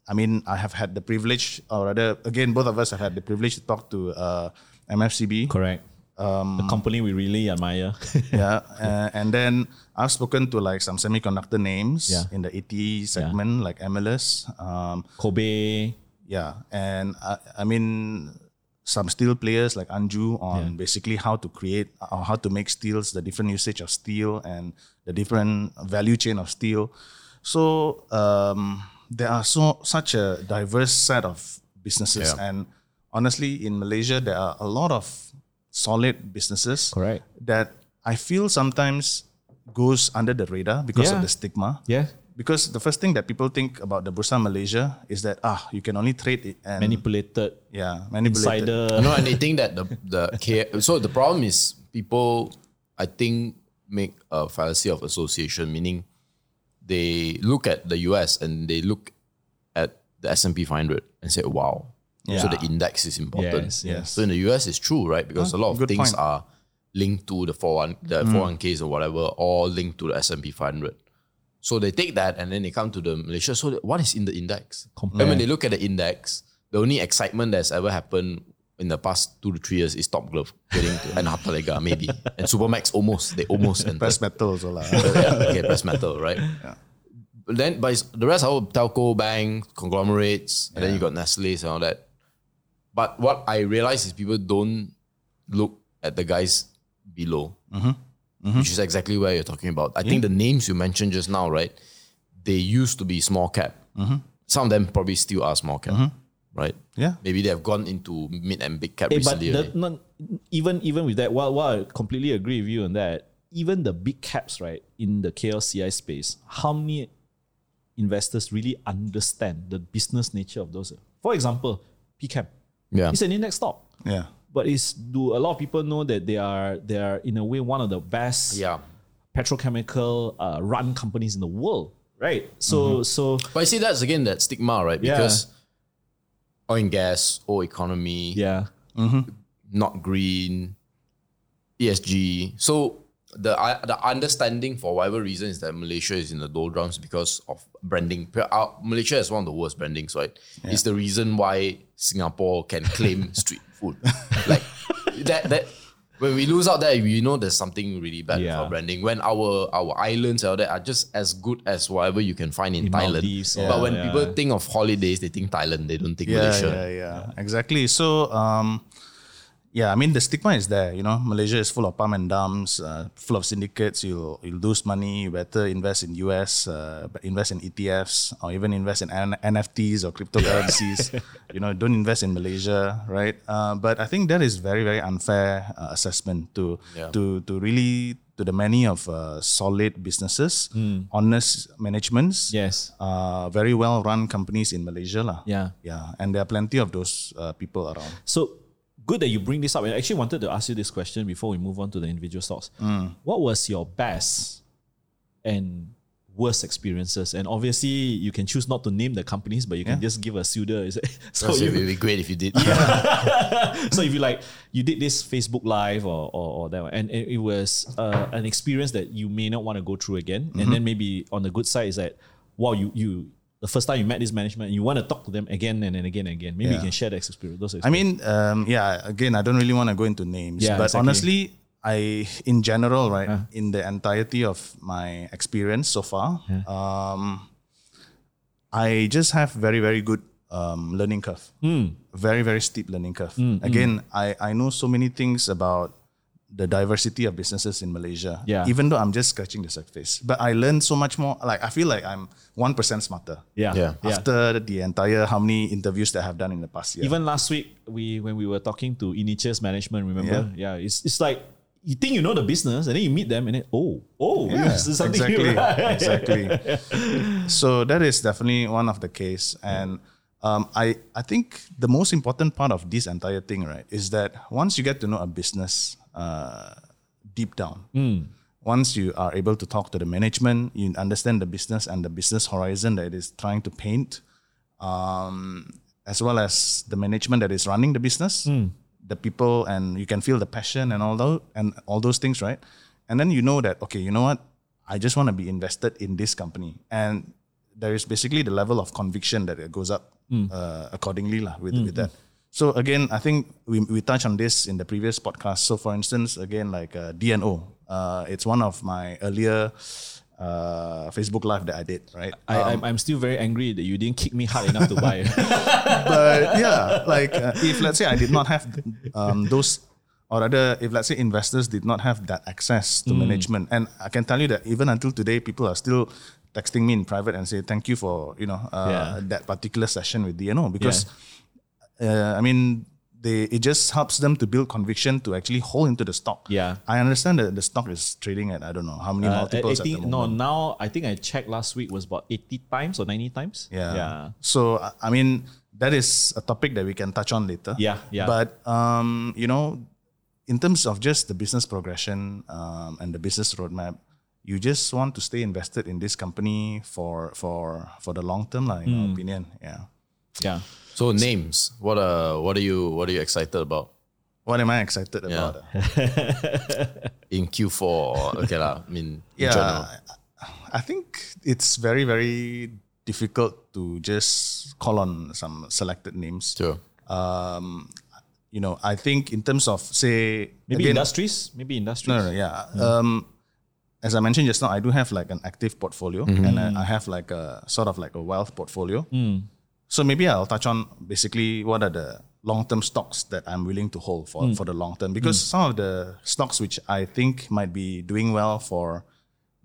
I mean, I have had the privilege, or rather, again, both of us have had the privilege to talk to uh, MFCB. Correct. Um, a company we really admire. yeah, uh, and then I've spoken to like some semiconductor names Yeah. in the AT segment, like Aemulus. Um, Kobay. yeah, and I, I mean some steel players like Ann Joo on basically how to create or how to make steels, the different usage of steel and the different value chain of steel. So um, there are so such a diverse set of businesses, Yeah. and honestly, in Malaysia there are a lot of solid businesses Correct. that I feel sometimes goes under the radar because Yeah. of the stigma. Yeah. Because the first thing that people think about the Bursa Malaysia is that ah you can only trade it and Manipulated. yeah manipulated. Insider. no, and they think that the the K, so the problem is people I think make a fallacy of association, meaning they look at the US and they look at the S and P 500 and say, "Wow." So the index is important. Yes, yes. So in the US, it's true, right? Because a lot of things point. are linked to the 41 the 401ks or whatever, all linked to the S and P 500. So they take that and then they come to the Malaysia. So what is in the index? And when they look at the index, the only excitement that's ever happened in the past two to three years is Top Glove getting to and Hartalega maybe. And Supermax almost, they almost entered. press metal also lah. yeah, okay, press metal, right? But then, but it's, the rest are all telco, bank, conglomerates, and then you got Nestle's and all that. But what I realize is people don't look at the guys below, mm-hmm. Mm-hmm. which is exactly where you're talking about. I think the names you mentioned just now, right? They used to be small cap. Mm-hmm. Some of them probably still are small cap, mm-hmm. right? Yeah. Maybe they have gone into mid and big cap Hey, but recently. the, already. not, even even with that, while, while I completely agree with you on that, even the big caps, right, in the KLCI space, how many investors really understand the business nature of those? For example, PChem. Yeah. It's an index stock. yeah. But is do a lot of people know that they are they are in a way one of the best yeah. petrochemical uh, run companies in the world, right? So so But I see, that's again that stigma, right? Yeah. Because oil and gas, oil economy, yeah, not green, ESG. So the uh, the understanding for whatever reason is that Malaysia is in the doldrums because of branding. Uh, Malaysia is one of the worst brandings, right? It's the reason why Singapore can claim street food. Like that that when we lose out there, we know there's something really bad Yeah. our branding. When our our islands and all that are just as good as whatever you can find in, In Thailand. Maldives, but yeah, when yeah. people think of holidays, they think Thailand. They don't think Yeah, Malaysia. yeah, yeah, exactly. So, um, yeah, I mean the stigma is there. You know, Malaysia is full of pump and dumps, uh, full of syndicates. You'll you'll lose money. You better invest in US, uh, invest in ETFs, or even invest in N- NFTs or cryptocurrencies. you know, don't invest in Malaysia, right? Uh, but I think that is very very unfair uh, assessment to Yeah. to to really to the many of uh, solid businesses, honest managements, yes, uh, very well run companies in Malaysia lah. yeah. Yeah, and there are plenty of those uh, people around. So good that you bring this up. I actually wanted to ask you this question before we move on to the individual stocks. What was your best and worst experiences? And obviously, you can choose not to name the companies, but you can just give a pseudo. So, it would be great if you did. so if you like, you did this Facebook Live or or, or that one, and it, was uh, an experience that you may not want to go through again. And then maybe on the good side is that, wow, you you. The first time you met this management, and you want to talk to them again and then again and again. Maybe you can share the experience. Those I mean, um, yeah, again, I don't really want to go into names, Yeah, but exactly. honestly, I, in general, right, in the entirety of my experience so far, um, I just have very, very good um, learning curve. Hmm. Very, very steep learning curve. Again, I, I know so many things about the diversity of businesses in Malaysia. Yeah. Even though I'm just scratching the surface, but I learned so much more. Like I feel like I'm one percent smarter. yeah, Yeah. After the entire how many interviews that I have done in the past year. Even last week, we when we were talking to Initia's management, remember? Yeah, yeah it's it's like you think you know the business, and then you meet them, and then oh, oh, Yeah, this is something exactly, new, right? exactly. So that is definitely one of the case, and um, I I think the most important part of this entire thing, right, is that once you get to know a business uh, deep down, once you are able to talk to the management, you understand the business and the business horizon that it is trying to paint, um, as well as the management that is running the business, the people, and you can feel the passion and all those and all those things, right? And then you know that okay, you know what? I just want to be invested in this company, and there is basically the level of conviction that it goes up Hmm. uh, accordingly lah, with, with that. So again, I think we, we touched on this in the previous podcast. So for instance, again, like uh, D&O, uh, it's one of my earlier uh, Facebook Live that I did, right? I, I'm, I'm still very angry that you didn't kick me hard enough to buy. but yeah, like uh, if let's say I did not have um, those, or rather, if let's say investors did not have that access to management, and I can tell you that even until today, people are still texting me in private and say thank you for you know uh, Yeah. that particular session with D&O because uh, I mean they it just helps them to build conviction to actually hold into the stock. Yeah. I understand that the stock is trading at I don't know how many Uh, at multiples at 80 the no, now I think I checked last week was about 80 times or 90 times. Yeah. Yeah. So I- mean, that is a topic that we can touch on later. Yeah, yeah. But um, you know, in terms of just the business progression um, and the business roadmap, you just want to stay invested in this company for for for the long term, lah, in Hmm. my opinion. Yeah. Yeah. So names. What uh what are you what are you excited about What am I excited Yeah. about? in Q4? or- okay lah. I mean in Yeah, general. I think it's very very difficult to just call on some selected names. Sure. Um, you know, I think in terms of say Maybe again- industries. Maybe industries. No, no, yeah. Um, as I mentioned just now, I do have like an active portfolio, and I, I have like a sort of like a wealth portfolio. So maybe I'll touch on basically what are the long-term stocks that I'm willing to hold for hmm. for the long term. Because hmm. some of the stocks which I think might be doing well for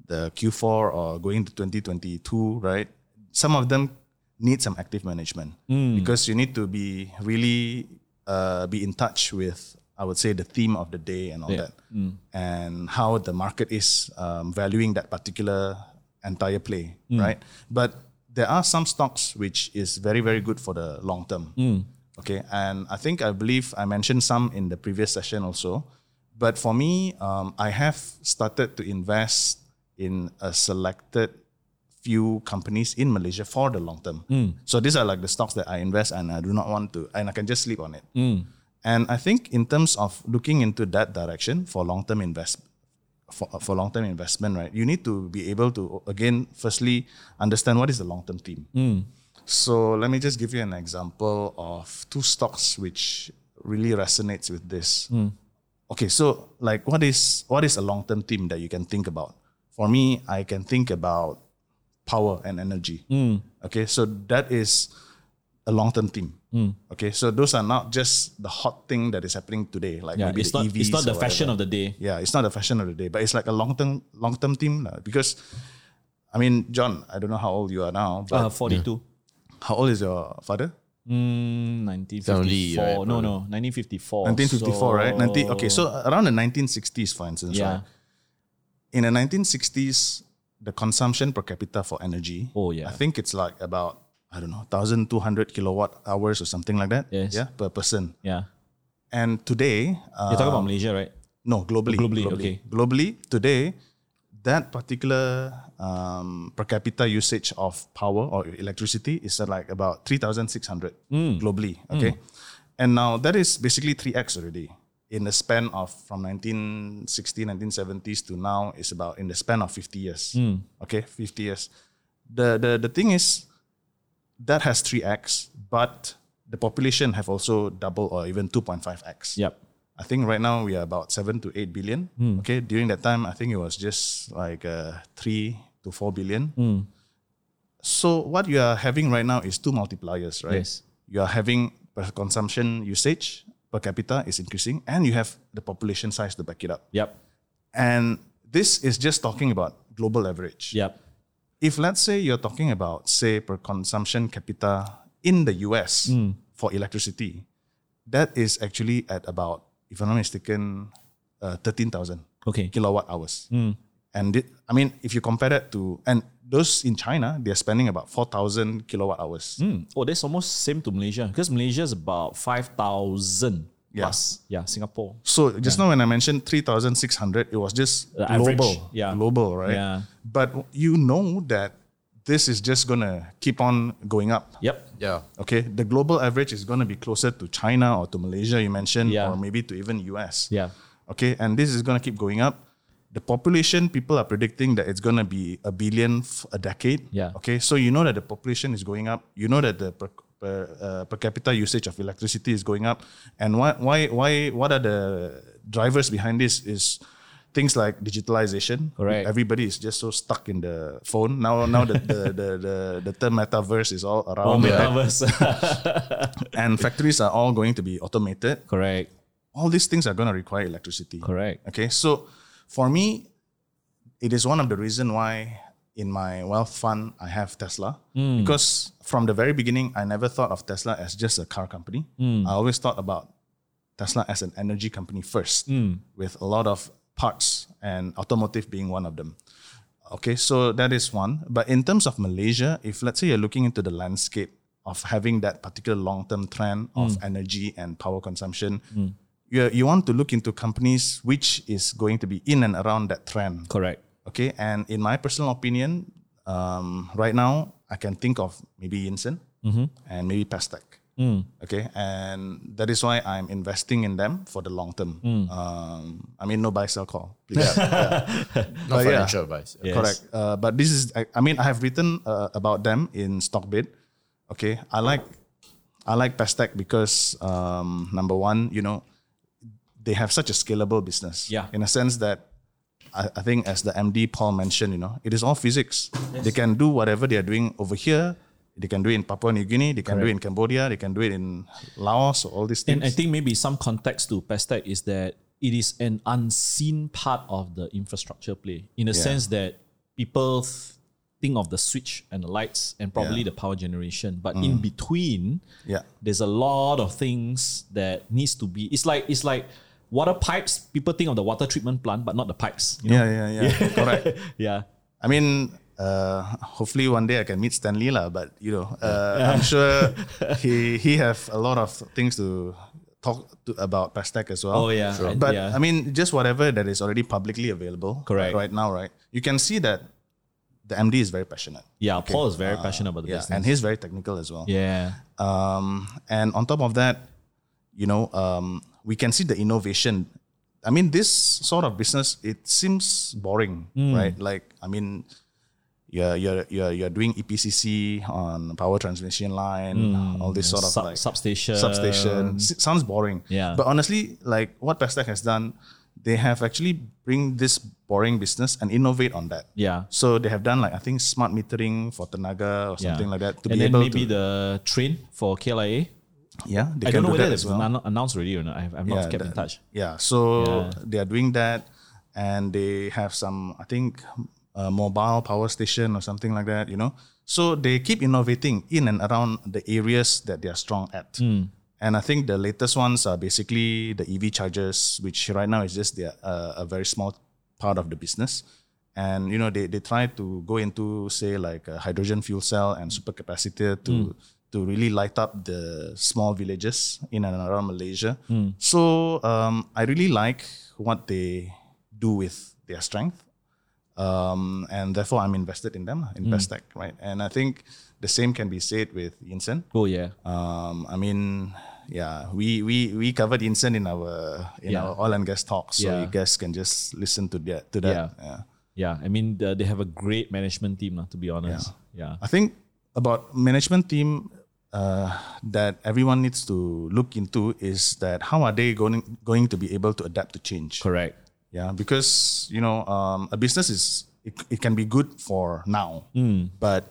the Q4 or going to 2022, right? Some of them need some active management. Hmm. Because you need to be really uh, be in touch with, I would say, the theme of the day and all Yeah. that, and how the market is um, valuing that particular entire play, right? But there are some stocks which is very very good for the long term. Hmm. Okay, and I think I believe I mentioned some in the previous session also. But for me, um, I have started to invest in a selected few companies in Malaysia for the long term. Hmm. So these are like the stocks that I invest and I do not want to, and I can just sleep on it. Hmm. And I think in terms of looking into that direction for long term invest for, uh, for long term investment, right? You need to be able to again, firstly, understand what is the long term theme. Hmm. So let me just give you an example of two stocks which really resonates with this. Hmm. Okay, so like what is what is a long term theme that you can think about? For me, I can think about power and energy. Hmm. Okay, so that is a long term theme. Okay, so those are not just the hot thing that is happening today, like Yeah. maybe It's the not, EVs it's not the fashion whatever. of the day. Yeah, it's not the fashion of the day, but it's like a long term long term theme lah. because I mean, John, I don't know how old you are now, but Uh, 42. how old is your father? Mm, 1954. Right, no, no, 1954. 1954, right? 19, okay, so So- around the 1960s, for instance, Yeah. right? In the 1960s, the consumption per capita for energy, Oh, yeah. I think it's like about I don't know, 1,200 kilowatt hours or something like that. Yes. Yeah, per person. Yeah. And today, uh, You're talking about Malaysia, right? No, globally. Globally, okay. Globally, today, that particular um, per capita usage of power or electricity is at like about 3,600 Hmm. globally. Okay. And now that is basically 3x already. In the span of from 1960, 1970s to now is about in the span of 50 years. Hmm. Okay, 50 years. The, the, the thing is, that has 3x, but the population have also doubled or even 2.5x. Yep. I think right now we are about seven to eight billion. Okay, during that time, I think it was just like uh, three to four billion. So what you are having right now is two multipliers, right? Yes. You are having per consumption usage per capita is increasing, and you have the population size to back it up. Yep. And this is just talking about global average. Yep. If let's say you're talking about say per consumption capita in the US for electricity, that is actually at about, if I'm not mistaken, uh, 13,000 Okay. kilowatt hours. And it, I mean, if you compare that to, and those in China, they're spending about 4,000 kilowatt hours. Mm. Oh, that's almost same to Malaysia because Malaysia is about 5,000 Yeah. plus. Yeah, Singapore. So just now when I mentioned 3,600, it was just The average, global. yeah. Global, right? Yeah. But you know that this is just going to keep on going up. Yep. Yeah. Okay, the global average is going to be closer to China or to Malaysia, you mentioned, Yeah. or maybe to even US. Yeah. Okay, and this is going to keep going up. the population people are predicting that it's gonna be a billion f- a decade. Yeah. Okay, so you know that the population is going up. You know that the per, per, uh, per capita usage of electricity is going up, and why why why what are the drivers behind this? Is things like digitalization. Correct. Everybody is just so stuck in the phone now. Now the the, the, the, the term metaverse is all around. Oh, metaverse. and factories are all going to be automated. Correct. All these things are going to require electricity. Correct. Okay, so for me, it is one of the reason why in my wealth fund I have Tesla hmm. because from the very beginning I never thought of Tesla as just a car company. Hmm. I always thought about Tesla as an energy company first, hmm. with a lot of parts and automotive being one of them. Okay, so that is one. But in terms of Malaysia, if let's say you're looking into the landscape of having that particular long-term trend of energy and power consumption, you, you want to look into companies which is going to be in and around that trend. Correct. Okay, and in my personal opinion, um, right now I can think of maybe Yinson and maybe Pestech. Okay, and that is why I'm investing in them for the long term. Um, I mean, no buy sell call. please. Not But yeah. financial advice. Yes. Correct. Uh, but this is, I, I mean, I have written uh, about them in Stockbit. Okay, I like, I like Pestech because um, number one, you know, they have such a scalable business. Yeah. In a sense that, I, I think as the MD Paul mentioned, you know, it is all physics. They can do whatever they are doing over here. They can do it in Papua New Guinea. They can do it in Cambodia. They can do it in Laos. or All these things. And I think maybe some context to Pestech is that it is an unseen part of the infrastructure play in the sense that people th- think of the switch and the lights and probably Yeah. the power generation, but mm. in between, Yeah. there's a lot of things that needs to be. It's like it's like water pipes. People think of the water treatment plant, but not the pipes. You know? yeah, yeah, yeah. Correct. Yeah. I mean, uh, hopefully one day I can meet Stanley lah. But you know, uh, I'm sure he he have a lot of things to talk to about Pestech as well. Oh, yeah. Sure. But Yeah. I mean, just whatever that is already publicly available. Correct. Right now, right? You can see that the MD is very passionate. Yeah. Paul is very passionate about the Yeah, business. and he's very technical as well. yeah. Um, and on top of that, you know, um, we can see the innovation. I mean, this sort of business, it seems boring, Hmm. right? Like, I mean, you're, you're, you're, you're doing EPCC on power transmission line, all this sort of. Sub- like substation. substation. S- sounds boring. Yeah. But honestly, like what Pestech has done, they have actually bring this boring business and innovate on that. Yeah. So they have done like I think smart metering for Tenaga or Yeah. something like that to and be then able maybe to the train for KLIA. Yeah they I don't know do whether that it's well. announced already or not. I've, I've not kept in touch. Yeah, so Yeah. they are doing that, and they have some, I think, uh, mobile power station or something like that. You know, so they keep innovating in and around the areas that they are strong at. Hmm. And I think the latest ones are basically the EV chargers, which right now is just uh, a very small part of the business. And you know they, they try to go into say like a hydrogen fuel cell and supercapacitor to to really light up the small villages in and around Malaysia. So um, I really like what they do with their strength, um, and therefore I'm invested in them, in Pestech, right? And I think the same can be said with Yinson. Oh yeah. Um, I mean, yeah, we we we covered Yinson in our in Yeah. our oil and gas talk, so Yeah. you guys can just listen to that to that. Yeah. yeah. Yeah, I mean the, they have a great management team, to be honest. Yeah. I think about management team uh, that everyone needs to look into is that how are they going going to be able to adapt to change? Correct. Yeah, because you know um, a business is it, it can be good for now, but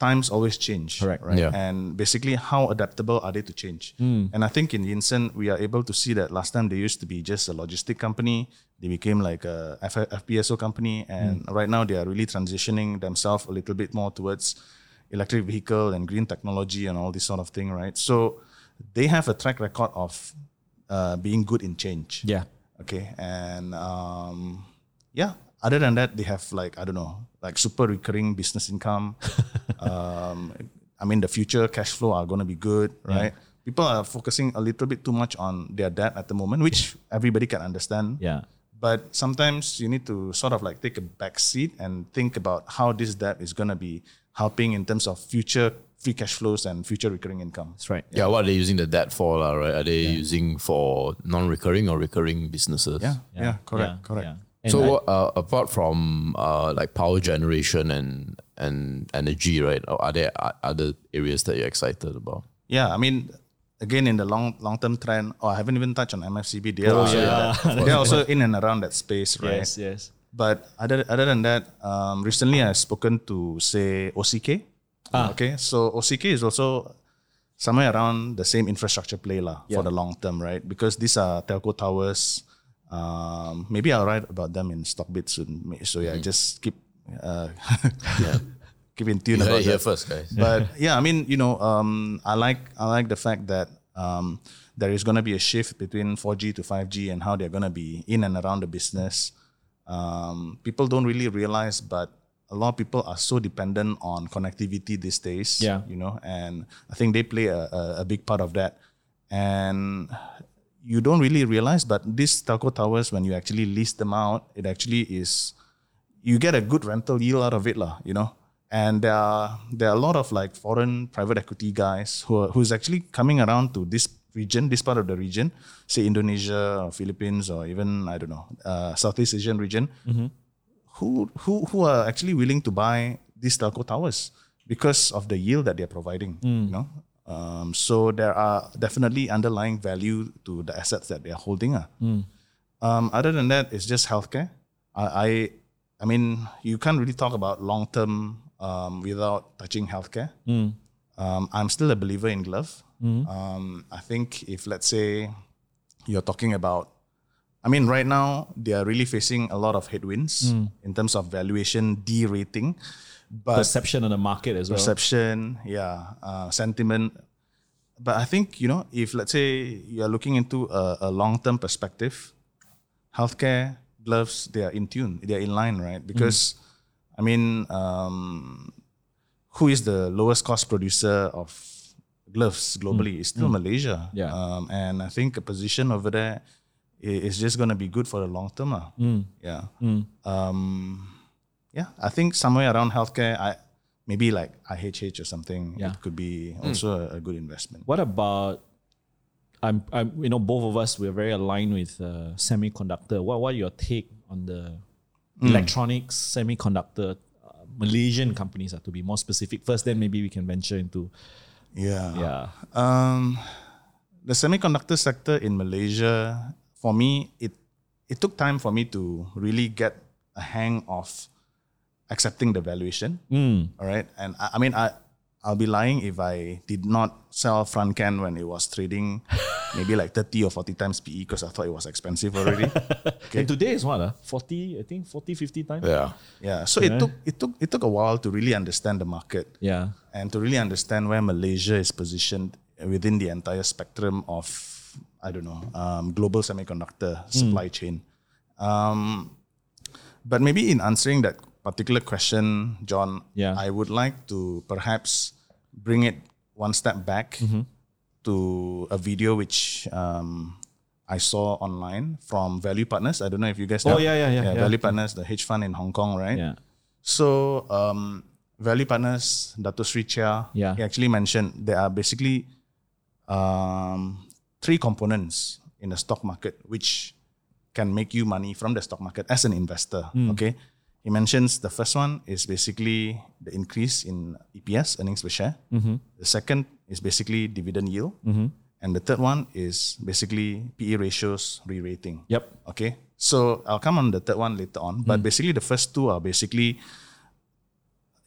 times always change. Correct. Right. Yeah. And basically, how adaptable are they to change? Hmm. And I think in Yinson, we are able to see that last time they used to be just a logistic company. They became like a F- FPSO company, and Hmm. right now they are really transitioning themselves a little bit more towards electric vehicle and green technology and all this sort of thing, right? So they have a track record of uh, being good in change. Yeah. Okay, and um, yeah. Other than that, they have like I don't know, like super recurring business income. um, I mean, the future cash flow are going to be good, right? People are focusing a little bit too much on their debt at the moment, which everybody can understand. Yeah. But sometimes you need to sort of like take a back seat and think about how this debt is going to be helping in terms of future free cash flows and future recurring income. That's right. Yeah, what are they using the debt for, lah, right? Are they using for non-recurring or recurring businesses? Yeah, yeah, correct, yeah, correct. yeah. And so I- uh, apart from uh, like power generation and and energy, right? Or are there other areas that you're excited about? Yeah, I mean, again in the long long term trend. Oh, I haven't even touched on MFCB. They are also in Oh, yeah. that, they're also in and around that space, right? yes, yes. But other other than that, um, recently I've spoken to say OCK. Ah. Okay, so OCK is also somewhere around the same infrastructure play lah for the long term, right? Because these are telco towers. Um, maybe I'll write about them in Stockbit soon. So yeah, Mm. just keep uh, keep in tune You about it here that. first, guys. But yeah, I mean, you know, um, I like I like the fact that um, there is going to be a shift between 4G to 5G and how they're going to be in and around the business. Um, people don't really realize, but a lot of people are so dependent on connectivity these days. Yeah. you know, and I think they play a, a, a big part of that. And you don't really realize, but these telco towers, when you actually lease them out, it actually is you get a good rental yield out of it, lah. You know, and there are there are a lot of like foreign private equity guys who are, who's actually coming around to this region, this part of the region, say Indonesia or Philippines or even I don't know uh, Southeast Asian region, who who who are actually willing to buy these telco towers because of the yield that they're providing. You know. Um, so there are definitely underlying value to the assets that they are holding. ah. Um, other than that, it's just healthcare. I, I, I mean, you can't really talk about long term um, without touching healthcare. Um, I'm still a believer in glove. Um, I think if let's say you're talking about, I mean, right now they are really facing a lot of headwinds in terms of valuation derating, but Perception on the market as well. perception, yeah, uh, sentiment. But I think you know, if let's say you are looking into a, a long-term perspective, healthcare gloves they are in tune, they are in line, right? Because I mean, um, who is the lowest cost producer of gloves globally? It's still Malaysia, Yeah. Um, and I think a position over there is just going to be good for the long term. ah. Yeah. Um, yeah, I think somewhere around healthcare, I maybe like IHH or something. Yeah. It could be also a, a good investment. What about? I'm, I'm, you know, both of us we're very aligned with uh, semiconductor. What, what your take on the electronics semiconductor uh, Malaysian companies? Are to be more specific first, then maybe we can venture into Yeah. yeah, Um, the semiconductor sector in Malaysia, for me, it it took time for me to really get a hang of accepting the valuation. All right, and I, I mean, I I'll be lying if I did not sell Frontken when it was trading maybe like thirty or forty times PE because I thought it was expensive already. And today is what? Uh, 40, I think 40, 50 times? Yeah. yeah, so it took it took it took a while to really understand the market. Yeah. and to really understand where Malaysia is positioned within the entire spectrum of I don't know um, global semiconductor supply chain. Um, but maybe in answering that particular question, John, Yeah. I would like to perhaps bring it one step back to a video which um, I saw online from Value Partners. I don't know if you guys Oh, know. yeah, yeah, yeah, yeah. Value Partners, the hedge fund in Hong Kong, right? Yeah. So, um, Value Partners, Dato Sri Cheah, Yeah. he actually mentioned there are basically um, three components in the stock market which can make you money from the stock market as an investor. Hmm. Okay. He mentions the first one is basically the increase in EPS, earnings per share. Mm-hmm. The second is basically dividend yield. And the third one is basically PE ratios re rating. Yep. Okay. So I'll come on the third one later on. But basically, the first two are basically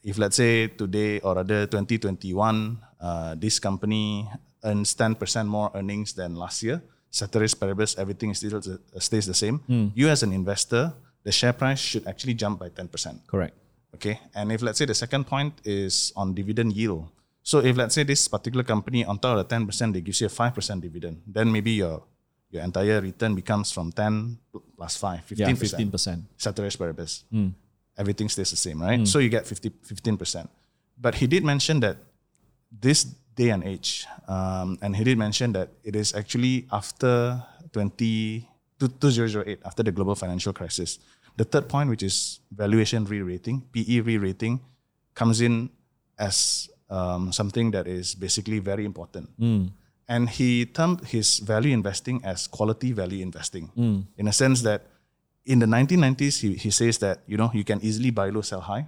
if let's say today or rather 2021, uh, this company earns 10% more earnings than last year, ceteris paribus, everything still uh, stays the same. You as an investor, the share price should actually jump by 10%. Correct. Okay. And if let's say the second point is on dividend yield. So if let's say this particular company on top of the 10%, they gives you a 5% dividend, then maybe your your entire return becomes from 10 plus 5, 15%. Yeah, 15%. Ceteris paribus. Everything stays the same, right? So you get 50, 15%. But he did mention that this day and age, um, and he did mention that it is actually after 20, 2008, after the global financial crisis. The third point, which is valuation re-rating, PE re-rating, comes in as um, something that is basically very important. And he termed his value investing as quality value investing, in a sense that in the 1990s, he, he says that you know you can easily buy low, sell high.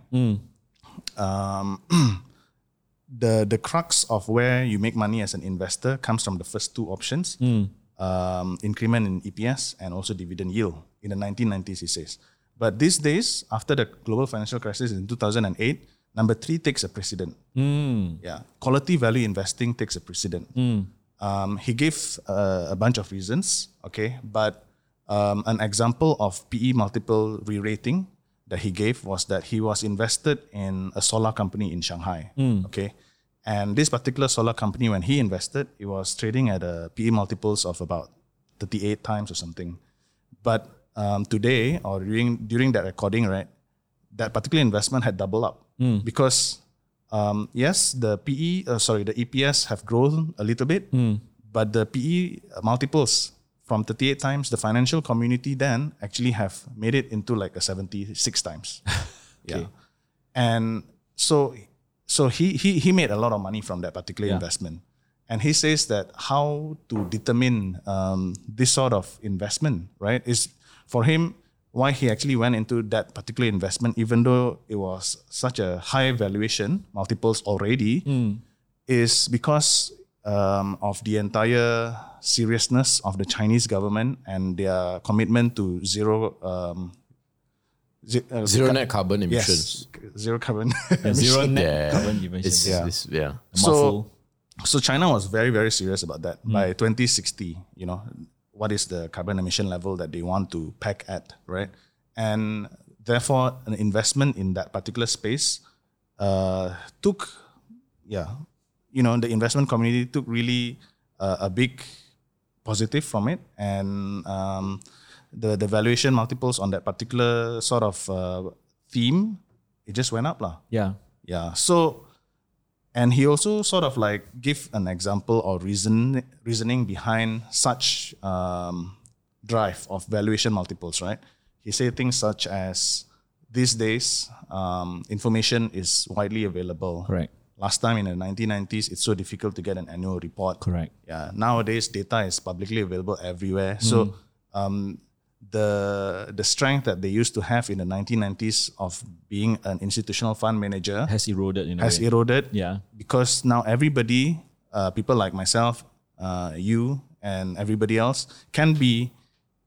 Um, the the crux of where you make money as an investor comes from the first two options: um, increment in EPS and also dividend yield. In the 1990s, he says. But these days, after the global financial crisis in 2008, number three takes a precedent. Yeah, quality value investing takes a precedent. Um, he gave uh, a bunch of reasons, okay, but um, an example of PE multiple re-rating that he gave was that he was invested in a solar company in Shanghai, okay, and this particular solar company, when he invested, it was trading at a PE multiples of about 38 times or something, but um, today or during during that recording, right, that particular investment had doubled up because um, yes, the PE, uh, sorry, the EPS have grown a little bit, but the PE multiples from 38 times, the financial community then actually have made it into like a 76 times. Yeah. And so so he, he he made a lot of money from that particular investment. And he says that how to determine um, this sort of investment, right, is for him why he actually went into that particular investment, even though it was such a high valuation, multiples already, is because um, of the entire seriousness of the Chinese government and their commitment to zero um, ze- uh, Zero net carbon emissions. Yes, zero carbon. Yeah, zero net Yeah. carbon emissions. It's, Yeah. it's- yeah. So, so China was very, very serious about that. By 2060, you know, what is the carbon emission level that they want to pack at, right? And therefore, an investment in that particular space uh, took, yeah, you know, the investment community took really uh, a big positive from it, and um, the the valuation multiples on that particular sort of uh, theme, it just went up, lah. yeah. Yeah. So, and he also sort of like give an example or reason reasoning behind such um, drive of valuation multiples, right? He said things such as these days um, information is widely available. Correct. Last time in the 1990s, it's so difficult to get an annual report. Correct. Yeah. Nowadays, data is publicly available everywhere. So um, the the strength that they used to have in the 1990s of being an institutional fund manager Has eroded in has way. eroded. Yeah. Because now everybody, uh, people like myself, uh, you, and everybody else can be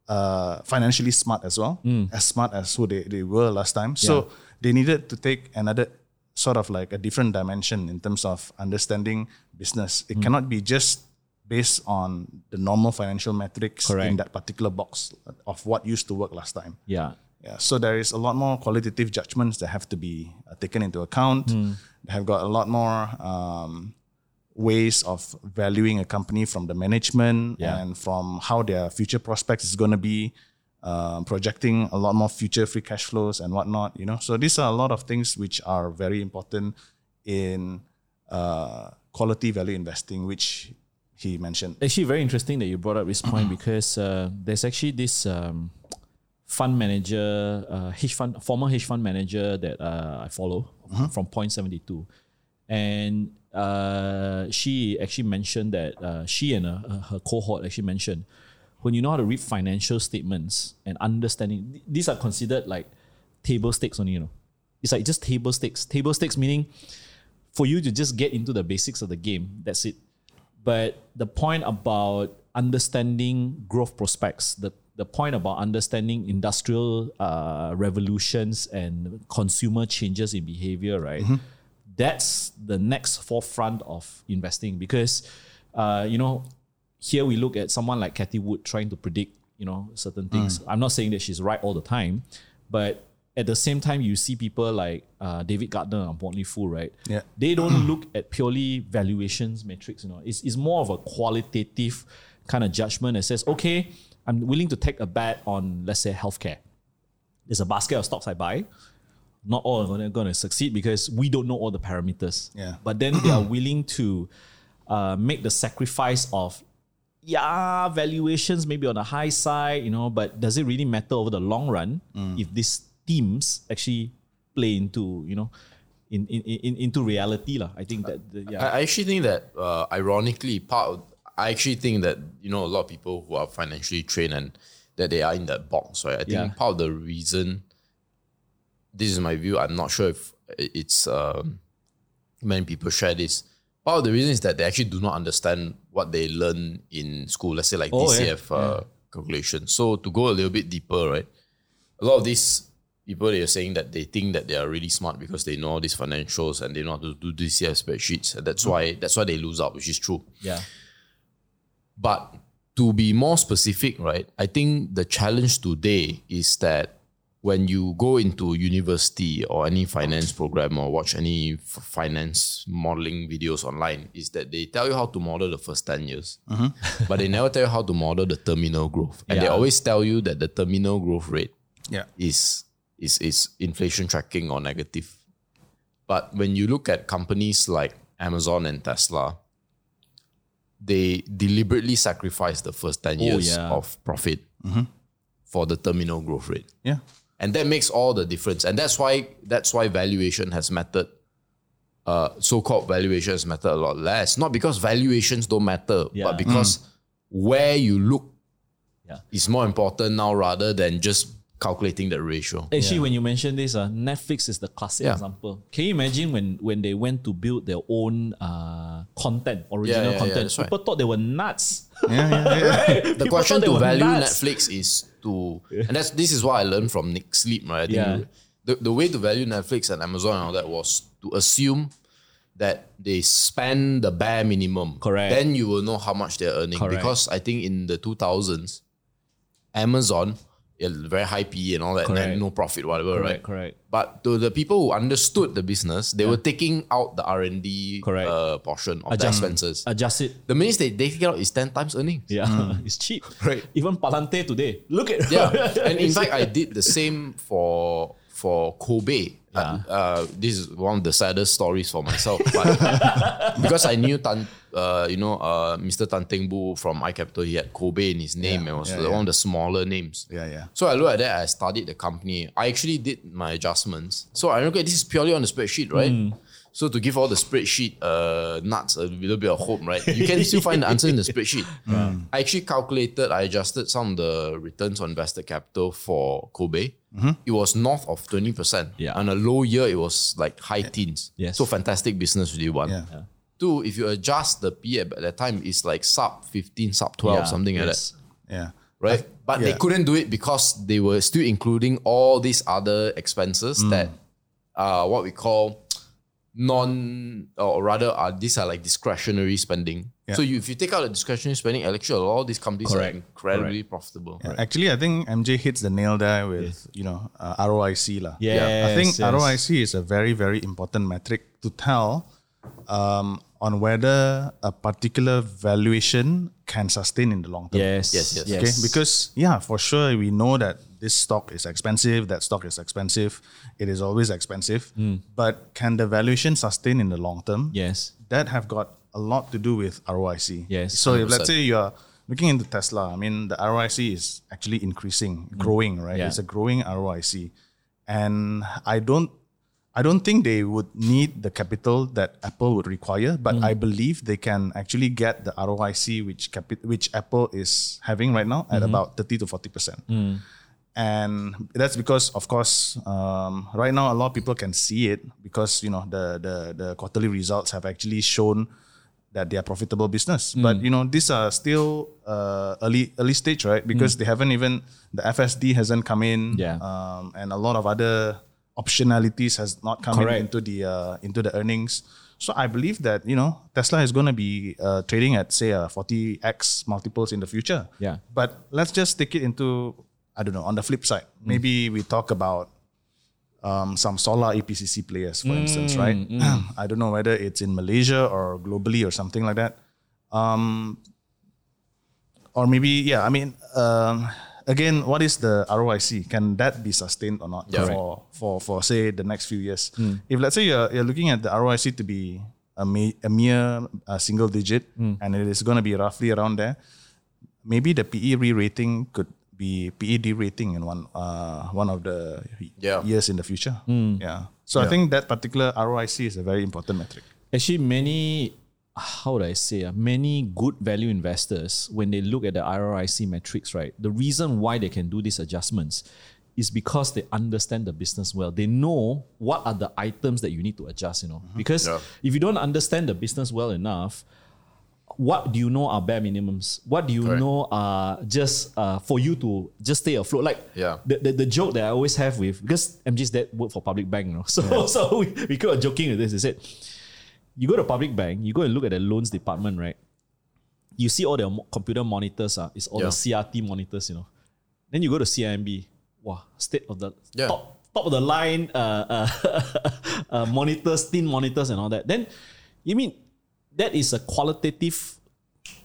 uh, financially smart as well, as smart as who they, they were last time. So they needed to take another sort of like a different dimension in terms of understanding business. It cannot be just based on the normal financial metrics in that particular box of what used to work last time. Yeah. Yeah, so there is a lot more qualitative judgments that have to be uh, taken into account. They have got a lot more um, ways of valuing a company from the management Yeah. and from how their future prospects is going to be, um, projecting a lot more future free cash flows and whatnot. You know, so these are a lot of things which are very important in uh, quality value investing, which he mentioned. Actually, very interesting that you brought up this point because uh, there's actually this um, fund manager, uh, hedge fund, former hedge fund manager that uh, I follow from Point72, and uh, she actually mentioned that uh, she and uh, her cohort actually mentioned when you know how to read financial statements and understanding th- these are considered like table stakes only. You know, it's like just table stakes. Table stakes meaning for you to just get into the basics of the game. That's it. But the point about understanding growth prospects, the, the point about understanding industrial uh, revolutions and consumer changes in behavior, right? That's the next forefront of investing because, uh, you know, here we look at someone like Cathie Wood trying to predict, you know, certain things. I'm not saying that she's right all the time, but at the same time, you see people like uh, David Gardner and Motley Fool, right? Yeah. They don't look at purely valuations metrics, you know. It's, it's more of a qualitative kind of judgment that says, okay, I'm willing to take a bet on, let's say, healthcare. There's a basket of stocks I buy. Not all are going to succeed because we don't know all the parameters. Yeah. But then they are willing to uh, make the sacrifice of, yeah, valuations maybe on the high side, you know, but does it really matter over the long run if these teams actually play into, you know, in, in, in into reality? lah. I think that, the, yeah. I actually think that, uh, ironically, part of, I actually think that you know a lot of people who are financially trained and that they are in that box, right? I think Yeah. part of the reason, this is my view. I'm not sure if it's um, many people share this. Part of the reason is that they actually do not understand what they learn in school. Let's say like Oh, yeah. DCF uh, calculation. So to go a little bit deeper, right? A lot of these people they are saying that they think that they are really smart because they know all these financials and they know how to do DCF spreadsheets. And that's why that's why they lose out, which is true. Yeah. But to be more specific, right, I think the challenge today is that when you go into university or any finance program or watch any f- finance modeling videos online, is that they tell you how to model the first 10 years, mm-hmm. but they never tell you how to model the terminal growth. And they always tell you that the terminal growth rate Yeah. is is is inflation tracking or negative. But when you look at companies like Amazon and Tesla, they deliberately sacrifice the first 10 Oh, years yeah. of profit for the terminal growth rate. Yeah. And that makes all the difference. And that's why that's why valuation has mattered. Uh, so-called valuation has mattered a lot less. Not because valuations don't matter, Yeah. but because where you look Yeah. is more important now rather than just calculating the ratio. Actually, when you mention this, uh, Netflix is the classic Yeah. example. Can you imagine when when they went to build their own uh, content, original yeah, yeah, content? that's right. People thought they were nuts. Yeah. Yeah. yeah. the People question to value nuts. Netflix is to, and that's this is what I learned from Nick Sleep, right? I think Yeah. the, the way to value Netflix and Amazon and all that was to assume that they spend the bare minimum. Correct. Then you will know how much they're earning. Correct. Because I think in the 2000s, Amazon, yeah, very high PE and all that, Correct. and no profit, whatever, Correct, right? correct. But to the people who understood the business, they were taking out the R&D Correct. uh, portion of the expenses. Adjust it. the minute they, they take it out is 10 times earnings. Yeah, it's cheap. Right. Even Palantir today. Look at Yeah, and in fact, I did the same for for Kobay. Uh, uh, this is one of the saddest stories for myself, but because I knew Tan, uh, you know, uh, Mr. Tan Teng Boo from iCapital, he had Kobay in his name. and it was yeah, one yeah. of the smaller names. Yeah, yeah. So I looked at that. I studied the company. I actually did my adjustments. So I look at this is purely on the spreadsheet, right? Hmm. So to give all the spreadsheet uh, nuts a little bit of hope, right? You can still find the answer in the spreadsheet. Hmm. I actually calculated, I adjusted some of the returns on invested capital for Kobay. Mm-hmm. It was north of 20%. Yeah. On a low year, it was like high teens. Yes. So fantastic business really one. Yeah. Two, if you adjust the P at that time, it's like sub 15, sub 12, Yeah, something like that yes. Yeah. right? But they couldn't do it because they were still including all these other expenses Mm. that are what we call non, or rather, are these are like discretionary spending. Yeah. So you, if you take out the discretionary spending, actually, all these companies Correct. are incredibly profitable. Actually, I think MJ hits the nail there with you know uh, ROIC lah. Yes, I think yes. ROIC is a very very important metric to tell um, on whether a particular valuation can sustain in the long term. Yes, Yes, yes. Okay, because yeah, for sure we know that this stock is expensive, that stock is expensive, it is always expensive. Hmm. But can the valuation sustain in the long term? yes, that have got a lot to do with ROIC. Yes, So if 100%. let's say you're looking into Tesla, I mean the ROIC is actually increasing, hmm. growing, right? Yeah. It's a growing ROIC. And I don't I don't think they would need the capital that Apple would require, but hmm. I believe they can actually get the ROIC which capi- which Apple is having right now at about 30 to 40 percent. And that's because, of course, um, right now a lot of people can see it because you know the the the quarterly results have actually shown that they are profitable business. But you know these are still uh, early early stage, right? Because they haven't even the FSD hasn't come in, Yeah. um, and a lot of other optionalities has not come in into the uh, into the earnings. So I believe that you know Tesla is going to be uh, trading at say a 40x multiples in the future. Yeah. But let's just take it into I don't know on the flip side. Maybe we talk about um, some solar EPCC players, for instance, right? I don't know whether it's in Malaysia or globally or something like that. Um, or maybe yeah. I mean, um, again, what is the ROIC? Can that be sustained or not Yeah. for for for say the next few years? If let's say you're, you're looking at the ROIC to be a, ma- a mere uh, single digit, and it is going to be roughly around there, maybe the PE re-rating could be PE de-rating in one uh, one of the Yeah. years in the future. Yeah. So I think that particular ROIC is a very important metric. Actually, many how would I say, uh, many good value investors, when they look at the ROIC metrics, right, the reason why they can do these adjustments is because they understand the business well. They know what are the items that you need to adjust, you know. Because Yeah. if you don't understand the business well enough, what do you know are bare minimums? What do you Correct. know are just uh, for you to just stay afloat? Like Yeah. the, the, the joke that I always have with because MG's dad worked for public bank, you know. So so we, we keep on joking with this. They said, you go to public bank, you go and look at the loans department, right? You see all the computer monitors, uh, it's all Yeah. the CRT monitors, you know. Then you go to CIMB, wow, state of the Yeah. top top of the line uh, uh, uh, monitors, thin monitors, and all that. Then you mean that is a qualitative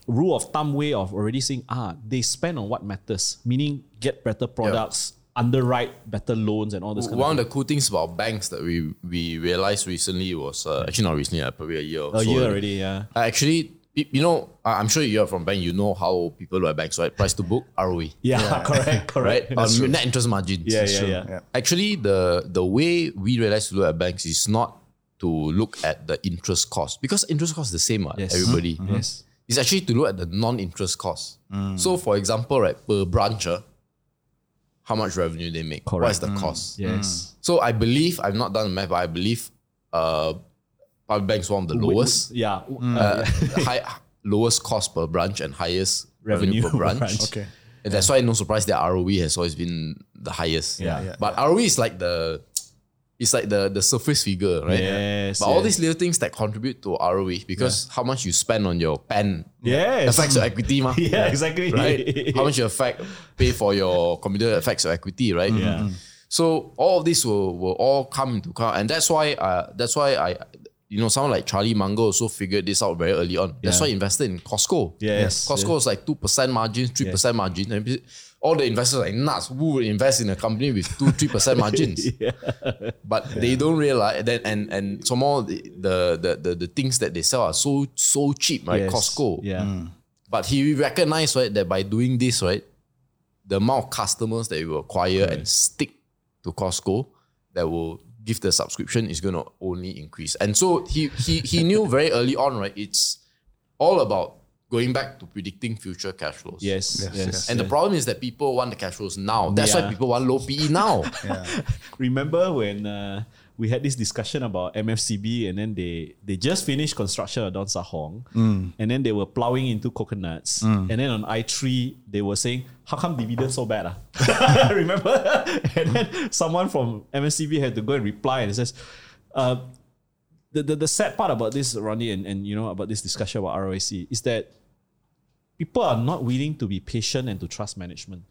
rule of thumb way of already saying ah they spend on what matters, meaning get better products, underwrite better loans, and all this kind One of of the cool things about banks that we we realized recently was uh, actually not recently, uh, probably a year. Or a so year ago. already. Yeah, Uh, Actually, you know, I- I'm sure you're from bank. You know how people look at banks, right? Price to book, ROE, yeah, correct, correct. right? Um, net interest margins. Yeah, yeah, yeah. Yeah. Actually, the the way we realize to look at banks is not to look at the interest cost because interest cost is the same, uh, Yes. everybody. Yes. It's actually to look at the non-interest cost. So, for example, right, per branch, uh, how much revenue they make, what is Correct. the cost? Yes. So I believe I've not done the math, but I believe uh, public banks one of the lowest, Yeah. uh, high, lowest cost per branch and highest revenue, Revenue per per branch. branch. Okay. And that's why no surprise their ROE has always been the highest. Yeah. Yeah. But ROE is like the it's like the the surface figure, right? Yes, But all these little things that contribute to ROE because how much you spend on your pen Yes. affects your equity, ma. Yeah, exactly. Right? how much you affect pay for your computer affects your equity, right? Yeah. So all of this will, will all come into account, and that's why uh, that's why I, you know, someone like Charlie Munger also figured this out very early on. That's Yeah. why he invested in Costco. Yes, Costco is like two percent margins, three percent margin, and all the investors are like nuts. Who would invest in a company with two, three percent margins? But they don't realize that, and and some more the, the the the the things that they sell are so so cheap, right? Yes. Costco. Yeah. Hmm. But he recognized right that by doing this, right, the amount of customers that you will acquire and stick to Costco that will give the subscription is going to only increase. And so he he he knew very early on, right? It's all about going back to predicting future cash flows. Yes. Yes. yes. And the problem is that people want the cash flows now. That's why people want low PE now. Remember when uh, we had this discussion about MFCB and then they they just finished construction of Don Sahong and then they were plowing into coconuts. And then on I3 they were saying how come dividends so bad ah? remember? And then someone from MFCB had to go and reply and it says uh, the, the, the sad part about this Ronnie and, and you know about this discussion about ROIC is that people are not willing to be patient and to trust management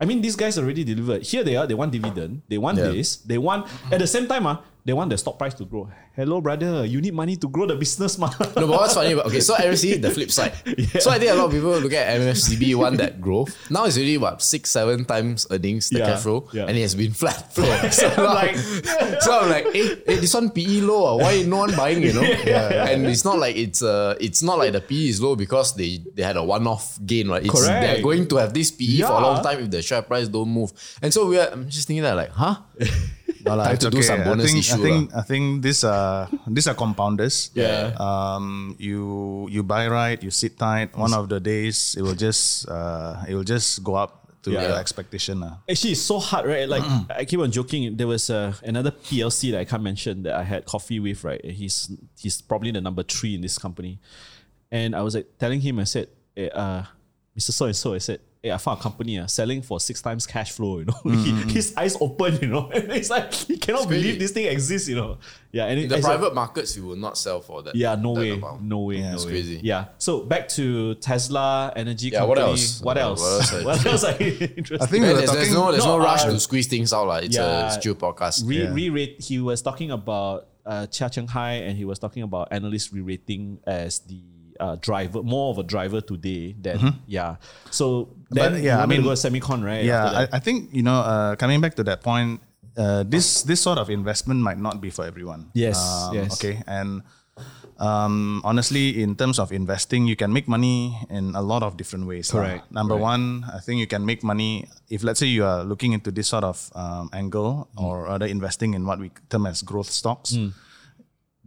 I mean, these guys already delivered. Here they are. They want dividend. They want Yeah. this. They want at the same time, ah, they want the stock price to grow. Hello, brother. You need money to grow the business, ma. No, but what's funny about okay, so MFCB the flip side. So I think a lot of people look at MFCB one that growth. Now it's really what six, seven times earnings the Yeah, cash flow, yeah. and it has been flat. flow. so, I'm like- so I'm like, hey, hey, this one PE low. ah. Why no one buying? You know, and it's not like it's uh, it's not like the PE is low because they they had a one off gain, right? It's, Correct. They're going to have this PE for a long time if the share price don't move. And so we are. I'm just thinking that like, huh? No lah, Time it's to do some bonus I think, issue I think, I think these are these are compounders. Yeah. Um, you you buy right, you sit tight. One of the days it will just uh, it will just go up to Yeah. your expectation lah. Actually, it's so hard, right? Like I keep on joking. There was uh, another PLC that I can't mention that I had coffee with. Right, he's he's probably the number three in this company, and I was like telling him, I said, eh, uh, Mr. So and So, I said, hey, I found a company uh, selling for six times cash flow. You know, he, his eyes open. You know, and it's like he cannot believe crazy. this thing exists. You know, yeah. And In it, the I said, private markets, you will not sell for that. yeah, no that way, amount. no way, Yeah, no it's way. crazy. Yeah. So back to Tesla energy. Yeah, company. else? What else? what else? What else are you interested? I think Man, we were there's, there's no there's no, No, rush uh, to squeeze things out. Like. It's yeah. a chill podcast. Re, Yeah. re-rate. He was talking about uh, Cheah Cheng Hye, and he was talking about analyst re-rating as the uh, driver, more of a driver today than yeah. So then But, yeah, I mean, go semicon, right? Yeah, I. I think you know. Uh, coming back to that point, uh, this this sort of investment might not be for everyone. Yes, Um, yes. Okay, and um, honestly, in terms of investing, you can make money in a lot of different ways. Correct, Number correct. one, I think you can make money if, let's say, you are looking into this sort of um, angle Mm. or rather investing in what we term as growth stocks.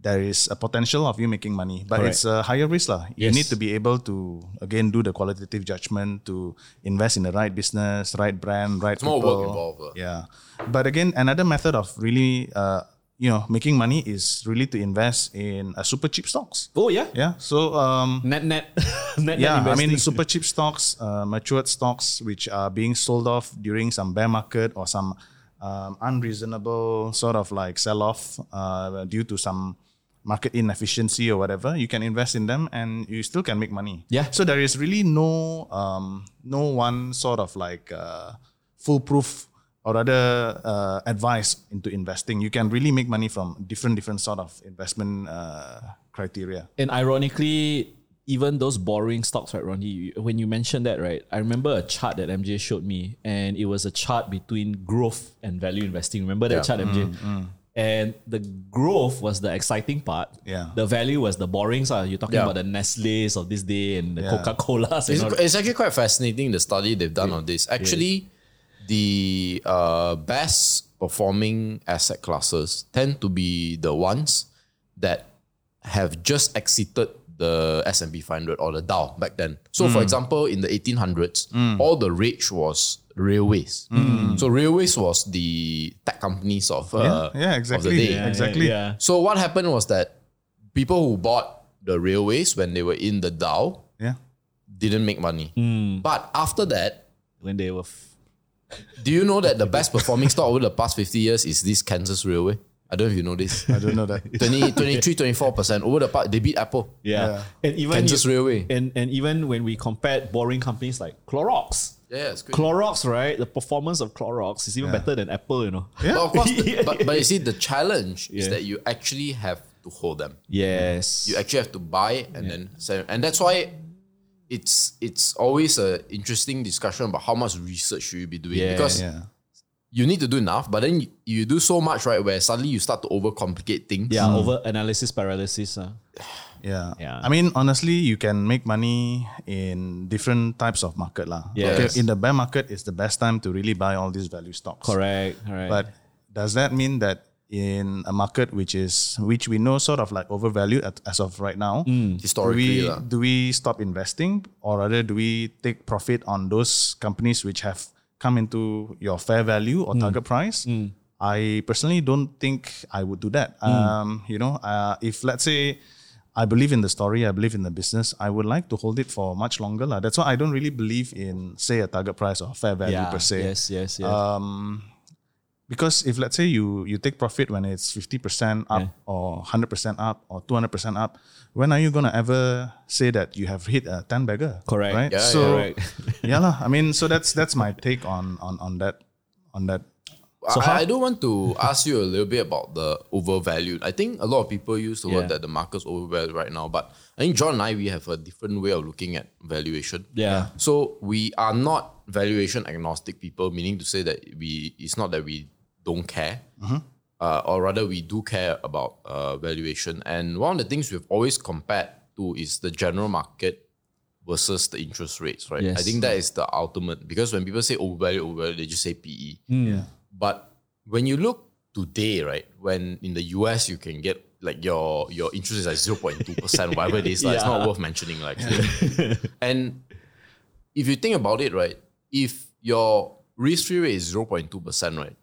There is a potential of you making money, but it's a higher risk lah. You Yes. need to be able to again do the qualitative judgment to invest in the right business, right brand, right more work involved lah. Yeah, but again, another method of really, uh, you know, making money is really to invest in a super cheap stocks. Oh yeah. Yeah, so um, Net net. net yeah, net I mean super cheap stocks, uh, matured stocks, which are being sold off during some bear market or some um, unreasonable sort of like sell off uh, due to some market inefficiency or whatever. You can invest in them and you still can make money. Yeah. So there is really no um, no one sort of like uh, foolproof or rather uh, advice into investing. You can really make money from different different sort of investment uh, criteria. And ironically, even those boring stocks, right, Ronnie? you- When you mentioned that, right, I remember a chart that MJ showed me, and it was a chart between growth and value investing. Remember that chart, MJ? And the growth was the exciting part. Yeah. The value was the boring side. You're talking Yeah. about the Nestle's of this day and the Yeah. Coca Cola's. It's, And it's actually quite fascinating the study they've done on this. Actually, the uh, best performing asset classes tend to be the ones that have just exited the S&P 500 or the Dow back then. So Hmm. for example, in the 1800s, all the rage was railways. So railways was the tech companies of, uh, Hmm. yeah, of the exactly. day. Yeah, exactly. Yeah. So what happened was that people who bought the railways when they were in the Dow Yeah. didn't make money. But after that, When they were. F- do you know that the best performing stock over the past 50 years is this Kansas Railway? I don't know if you know this. I don't know that. 20, 23, 24% over the part, they beat Apple. yeah. And even Kansas you- Railway. And, and even when we compared boring companies like Clorox, Yeah, it's good. Clorox, right? The performance of Clorox is even better than Apple, you know. Yeah. But of course, the- but, but you see, the challenge is Yeah. that you actually have to hold them. Yes. You actually have to buy and then sell. And that's why it's it's always a interesting discussion about how much research should you be doing. Yeah, because Yeah. you need to do enough, but then you, you do so much, right, where suddenly you start to overcomplicate things. yeah, over analysis paralysis. Uh. Yeah. Yeah. I mean, honestly, you can make money in different types of market. lah. Yes. Okay, in the bear market, it's the best time to really buy all these value stocks. Correct. Correct. But does that mean that in a market which is which we know sort of like overvalued at, as of right now, Hmm. do Historically, we lah. do we stop investing or rather do we take profit on those companies which have come into your fair value or target price? I personally don't think I would do that. Um, you know, uh, if let's say I believe in the story, I believe in the business, I would like to hold it for much longer. lah. That's why I don't really believe in say a target price or fair value yeah. per se. Yes. Yes. Yes. Um, because if let's say you you take profit when it's fifty percent up Yeah. or hundred percent up or two hundred percent up, when are you gonna ever say that you have hit a ten bagger? Correct. Right. Yeah, so Correct. yeah, lah. I mean, so that's that's my take on on on that on that. So I, I do want to ask you a little bit about the overvalued. I think a lot of people use the word that the market's overvalued right now, but I think John and I we have a different way of looking at valuation. Yeah. So we are not valuation agnostic people, meaning to say that we it's not that we don't care, uh, or rather we do care about uh, valuation. And one of the things we've always compared to is the general market versus the interest rates, right? I think that is the ultimate because when people say overvalued, overvalued, they just say PE. Yeah. But when you look today, right, when in the US you can get like your your interest is like 0.2%, whatever it is, like, it's not worth mentioning. Like and if you think about it, right, if your risk free rate is 0.2%, right,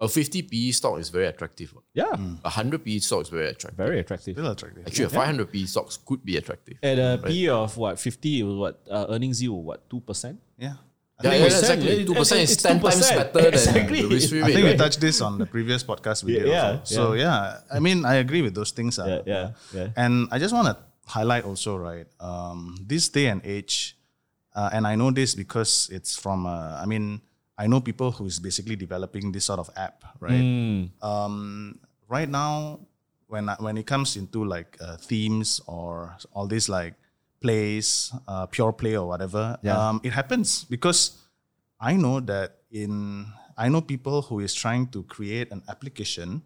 a 50 PE stock is very attractive. yeah. A 100 PE stock is very attractive. Very attractive. Still attractive. Actually, a 500 PE stocks could be attractive. At a P of what fifty, it was what uh, earnings yield what two percent? Yeah. I Yeah, think, yeah, we, exactly. it- 2% is it's 10 times 2%. better than Exactly. the risk free I rate. think we touched this on the previous podcast we did. Yeah. So yeah, I mean, I agree with those things. Yeah, ah. yeah, yeah. And I just want to highlight also, right? Um, this day and age, uh, and I know this because it's from. Uh, I mean, I know people who is basically developing this sort of app, right? Um, right now, when when it comes into like uh, themes or all these like plays, uh, pure play or whatever, um, it happens because I know that in I know people who is trying to create an application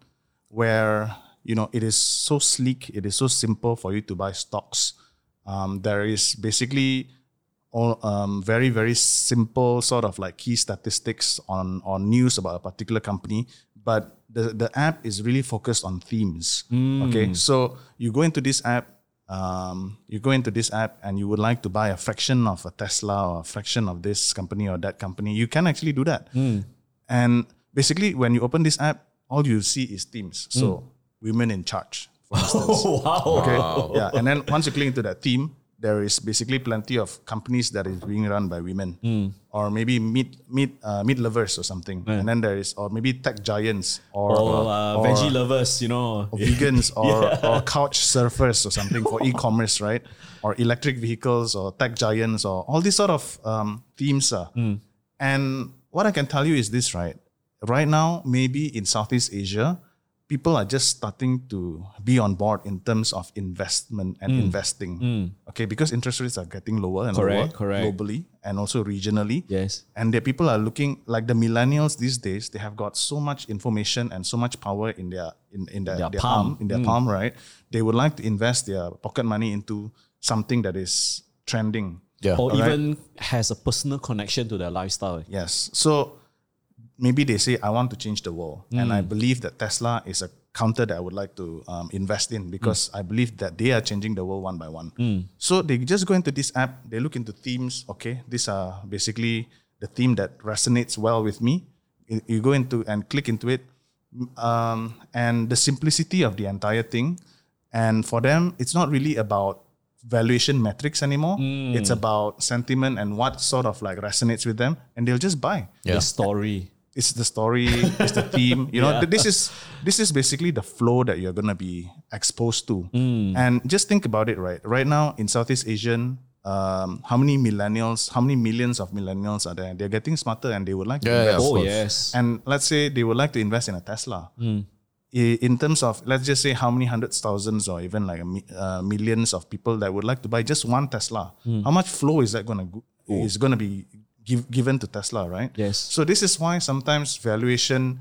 where you know it is so sleek, it is so simple for you to buy stocks. Um, there is basically all um, very very simple sort of like key statistics on on news about a particular company, but the, the app is really focused on themes. Okay, so you go into this app, um, you go into this app and you would like to buy a fraction of a Tesla or a fraction of this company or that company, you can actually do that. And basically, when you open this app, all you see is themes. So women in charge, for instance. wow. Okay. Yeah. And then once you click into that theme, there is basically plenty of companies that is being run by women, or maybe meat meat uh, meat lovers or something. And then there is, or maybe tech giants, or Or uh, or- veggie lovers, you know. or vegans, or or couch surfers or something for e-commerce, right? Or electric vehicles, or tech giants, or all these sort of um, themes. Uh. And what I can tell you is this, right? Right now, maybe in Southeast Asia, people are just starting to be on board in terms of investment and hmm. investing. Hmm. Okay, because interest rates are getting lower and Correct, lower correct. globally and also regionally. Yes. And the people are looking like the millennials these days. They have got so much information and so much power in their in, in their, Their their palm. palm, in their hmm. palm, right? They would like to invest their pocket money into something that is trending. Yeah. Or even has a personal connection to their lifestyle. Yes. So maybe they say, I want to change the world. And I believe that Tesla is a counter that I would like to um, invest in because I believe that they are changing the world one by one. So they just go into this app, they look into themes. Okay, these are basically the theme that resonates well with me. You you go into and click into it. Um, and the simplicity of the entire thing. And for them, it's not really about valuation metrics anymore. It's about sentiment and what sort of like resonates with them, and they'll just buy. Yeah. The story. It's the story, it's the theme. You know, th- this is this is basically the flow that you're gonna be exposed to. And just think about it, right? Right now in Southeast Asian, um, how many millennials, how many millions of millennials are there? They're getting smarter and they would like to Yeah, yeah, invest. of Oh, yes. And let's say they would like to invest in a Tesla. I- In terms of, let's just say how many hundreds, thousands, or even like a uh, millions of people that would like to buy just one Tesla. How much flow is that going to go, is going to be give, given to Tesla, right? Yes. So this is why sometimes valuation,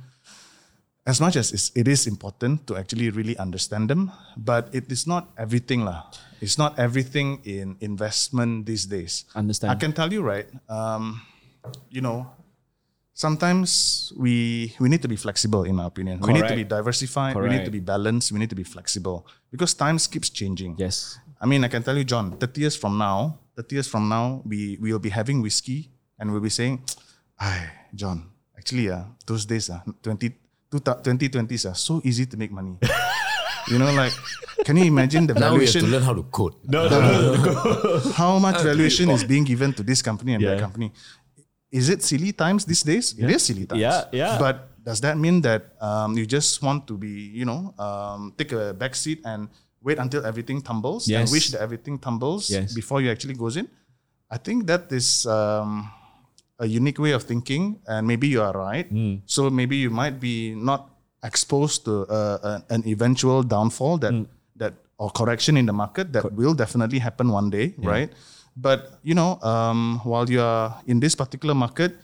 as much as it's, it is important to actually really understand them, but it is not everything lah. It's not everything in investment these days. Understand. I can tell you, right? Um, you know, sometimes we we need to be flexible, in my opinion. We need to be Correct. diversified. We need to be balanced. We need to be flexible because times keeps changing. Yes. I mean, I can tell you, John, 30 years from now, 30 years from now, we will be having whiskey and we'll be saying, Ay, John, actually, uh, those days, uh, 20, 2020s are so easy to make money. you know, like, can you imagine the Now we have to valuation? learn how to code. No, no, no. How much valuation is being given to this company and that company? Is it silly times these days? It is silly times. Yeah, yeah. But does that mean that um, you just want to be, you know, um, take a back seat and wait until everything tumbles and wish that everything tumbles Yes. before you actually goes in? I think that is um, a unique way of thinking, and maybe you are right. Hmm. So maybe you might be not exposed to uh, an, eventual downfall that Hmm. that or correction in the market that will definitely happen one day, right? But you know, um, while you are in this particular market,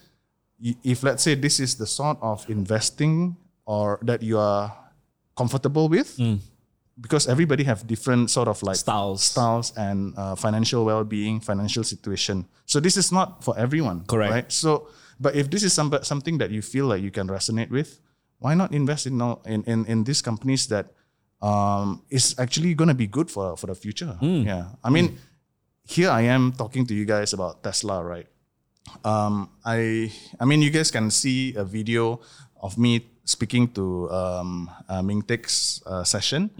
if let's say this is the sort of investing or that you are comfortable with, because everybody have different sort of like Styles. styles and uh, financial well-being, financial situation. So this is not for everyone, Correct. Right? So, but if this is some, something that you feel like you can resonate with, why not invest in in in, in these companies that um, is actually going to be good for for the future? Yeah, I mean, here I am talking to you guys about Tesla, right? um, I I mean, you guys can see a video of me speaking to um, uh, Ming Tek's uh, session.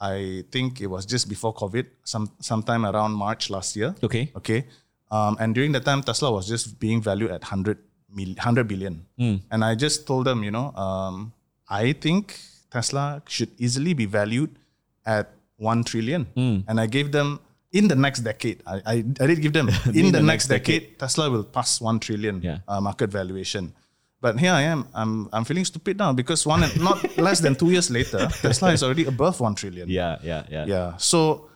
I think it was just before COVID, some sometime around March last year. Okay. Okay. Um, and during that time, Tesla was just being valued at 100, mil, 100 billion. And I just told them, you know, um, I think Tesla should easily be valued at 1 trillion. And I gave them, in the next decade, I, I, I did give them, in, the, next decade, Tesla will pass 1 trillion Yeah. uh, market valuation. But here I am, I'm, I'm feeling stupid now because one not less than two years later, Tesla is already above 1 trillion. Yeah, yeah, yeah. Yeah. So,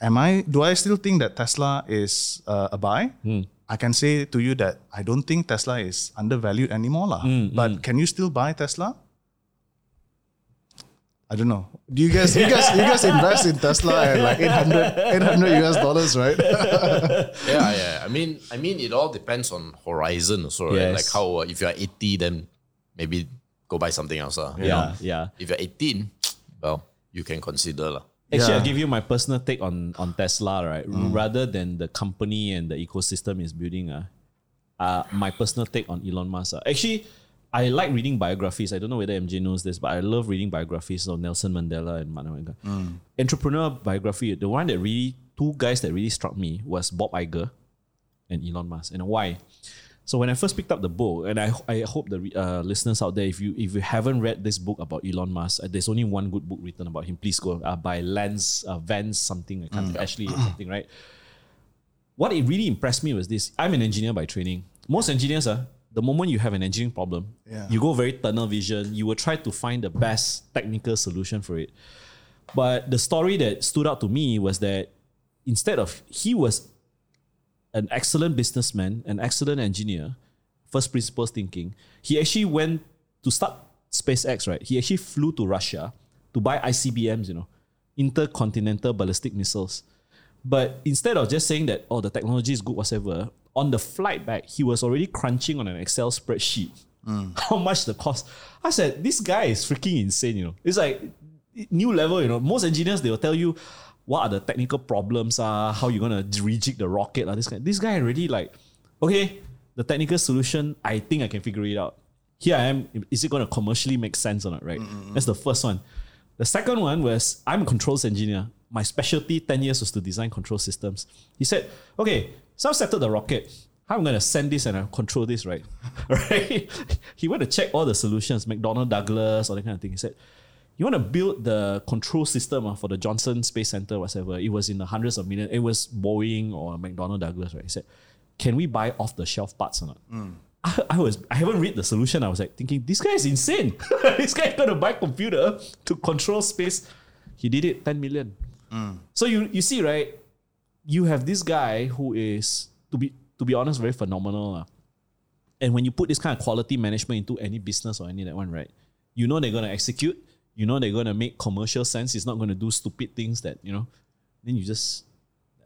am I? Do I still think that Tesla is uh, a buy? Hmm. I can say to you that I don't think Tesla is undervalued anymore, lah. Hmm, but hmm. can you still buy Tesla? I don't know. Do you guys, you guys, you guys invest in Tesla at like 800, 800 US dollars, right? yeah, yeah. I mean, I mean, it all depends on horizon also, right? Yes. Like how uh, if you are eighty, then maybe go buy something else. lah. you Yeah, know. yeah. If you're 18, well, you can consider. lah. Actually, Yeah. I'll give you my personal take on on Tesla, right? Mm. Rather than the company and the ecosystem is building, uh, uh, my personal take on Elon Musk. Uh. Actually, I like reading biographies. I don't know whether MJ knows this, but I love reading biographies of Nelson Mandela and Mahatma Mm. Entrepreneur biography, the one that really, two guys that really struck me was Bob Iger and Elon Musk. And why? So when I first picked up the book, and I, I hope the uh, listeners out there, if you if you haven't read this book about Elon Musk, uh, there's only one good book written about him. Please go uh, by Lance uh, Vance something. I can't Ashley something, right? What it really impressed me was this. I'm an engineer by training. Most engineers are the moment you have an engineering problem, Yeah. you go very tunnel vision. You will try to find the best technical solution for it. But the story that stood out to me was that instead of he was an excellent businessman, an excellent engineer, first principles thinking, he actually went to start SpaceX, right? He actually flew to Russia to buy ICBMs, you know, intercontinental ballistic missiles. But instead of just saying that, oh, the technology is good, whatever, on the flight back, he was already crunching on an Excel spreadsheet mm. how much the cost. I said, this guy is freaking insane, you know. It's like new level, you know. Most engineers, they will tell you what are the technical problems are, how you're gonna rejig the rocket, lah, this guy. This guy already like, okay, the technical solution, I think I can figure it out. Here I am, is it gonna commercially make sense or not, right? That's the first one. The second one was I'm a controls engineer. My specialty 10 years was to design control systems. He said, okay, so I've settled the rocket. How I'm going to send this and I control this, right? right? He went to check all the solutions, McDonnell Douglas, all that kind of thing. He said, you want to build the control system uh, for the Johnson Space Center, whatever. It was in the hundreds of millions. It was Boeing or McDonnell Douglas, right? He said, can we buy off the shelf parts or not? I, I was I haven't read the solution. I was like thinking, this guy is insane. this guy gonna buy a computer to control space. He did it 10 million. So you you see, right? You have this guy who is to be to be honest, very phenomenal. lah. And when you put this kind of quality management into any business or any that one, right? You know they're gonna execute. You know they're gonna make commercial sense. It's not gonna do stupid things that you know. Then you just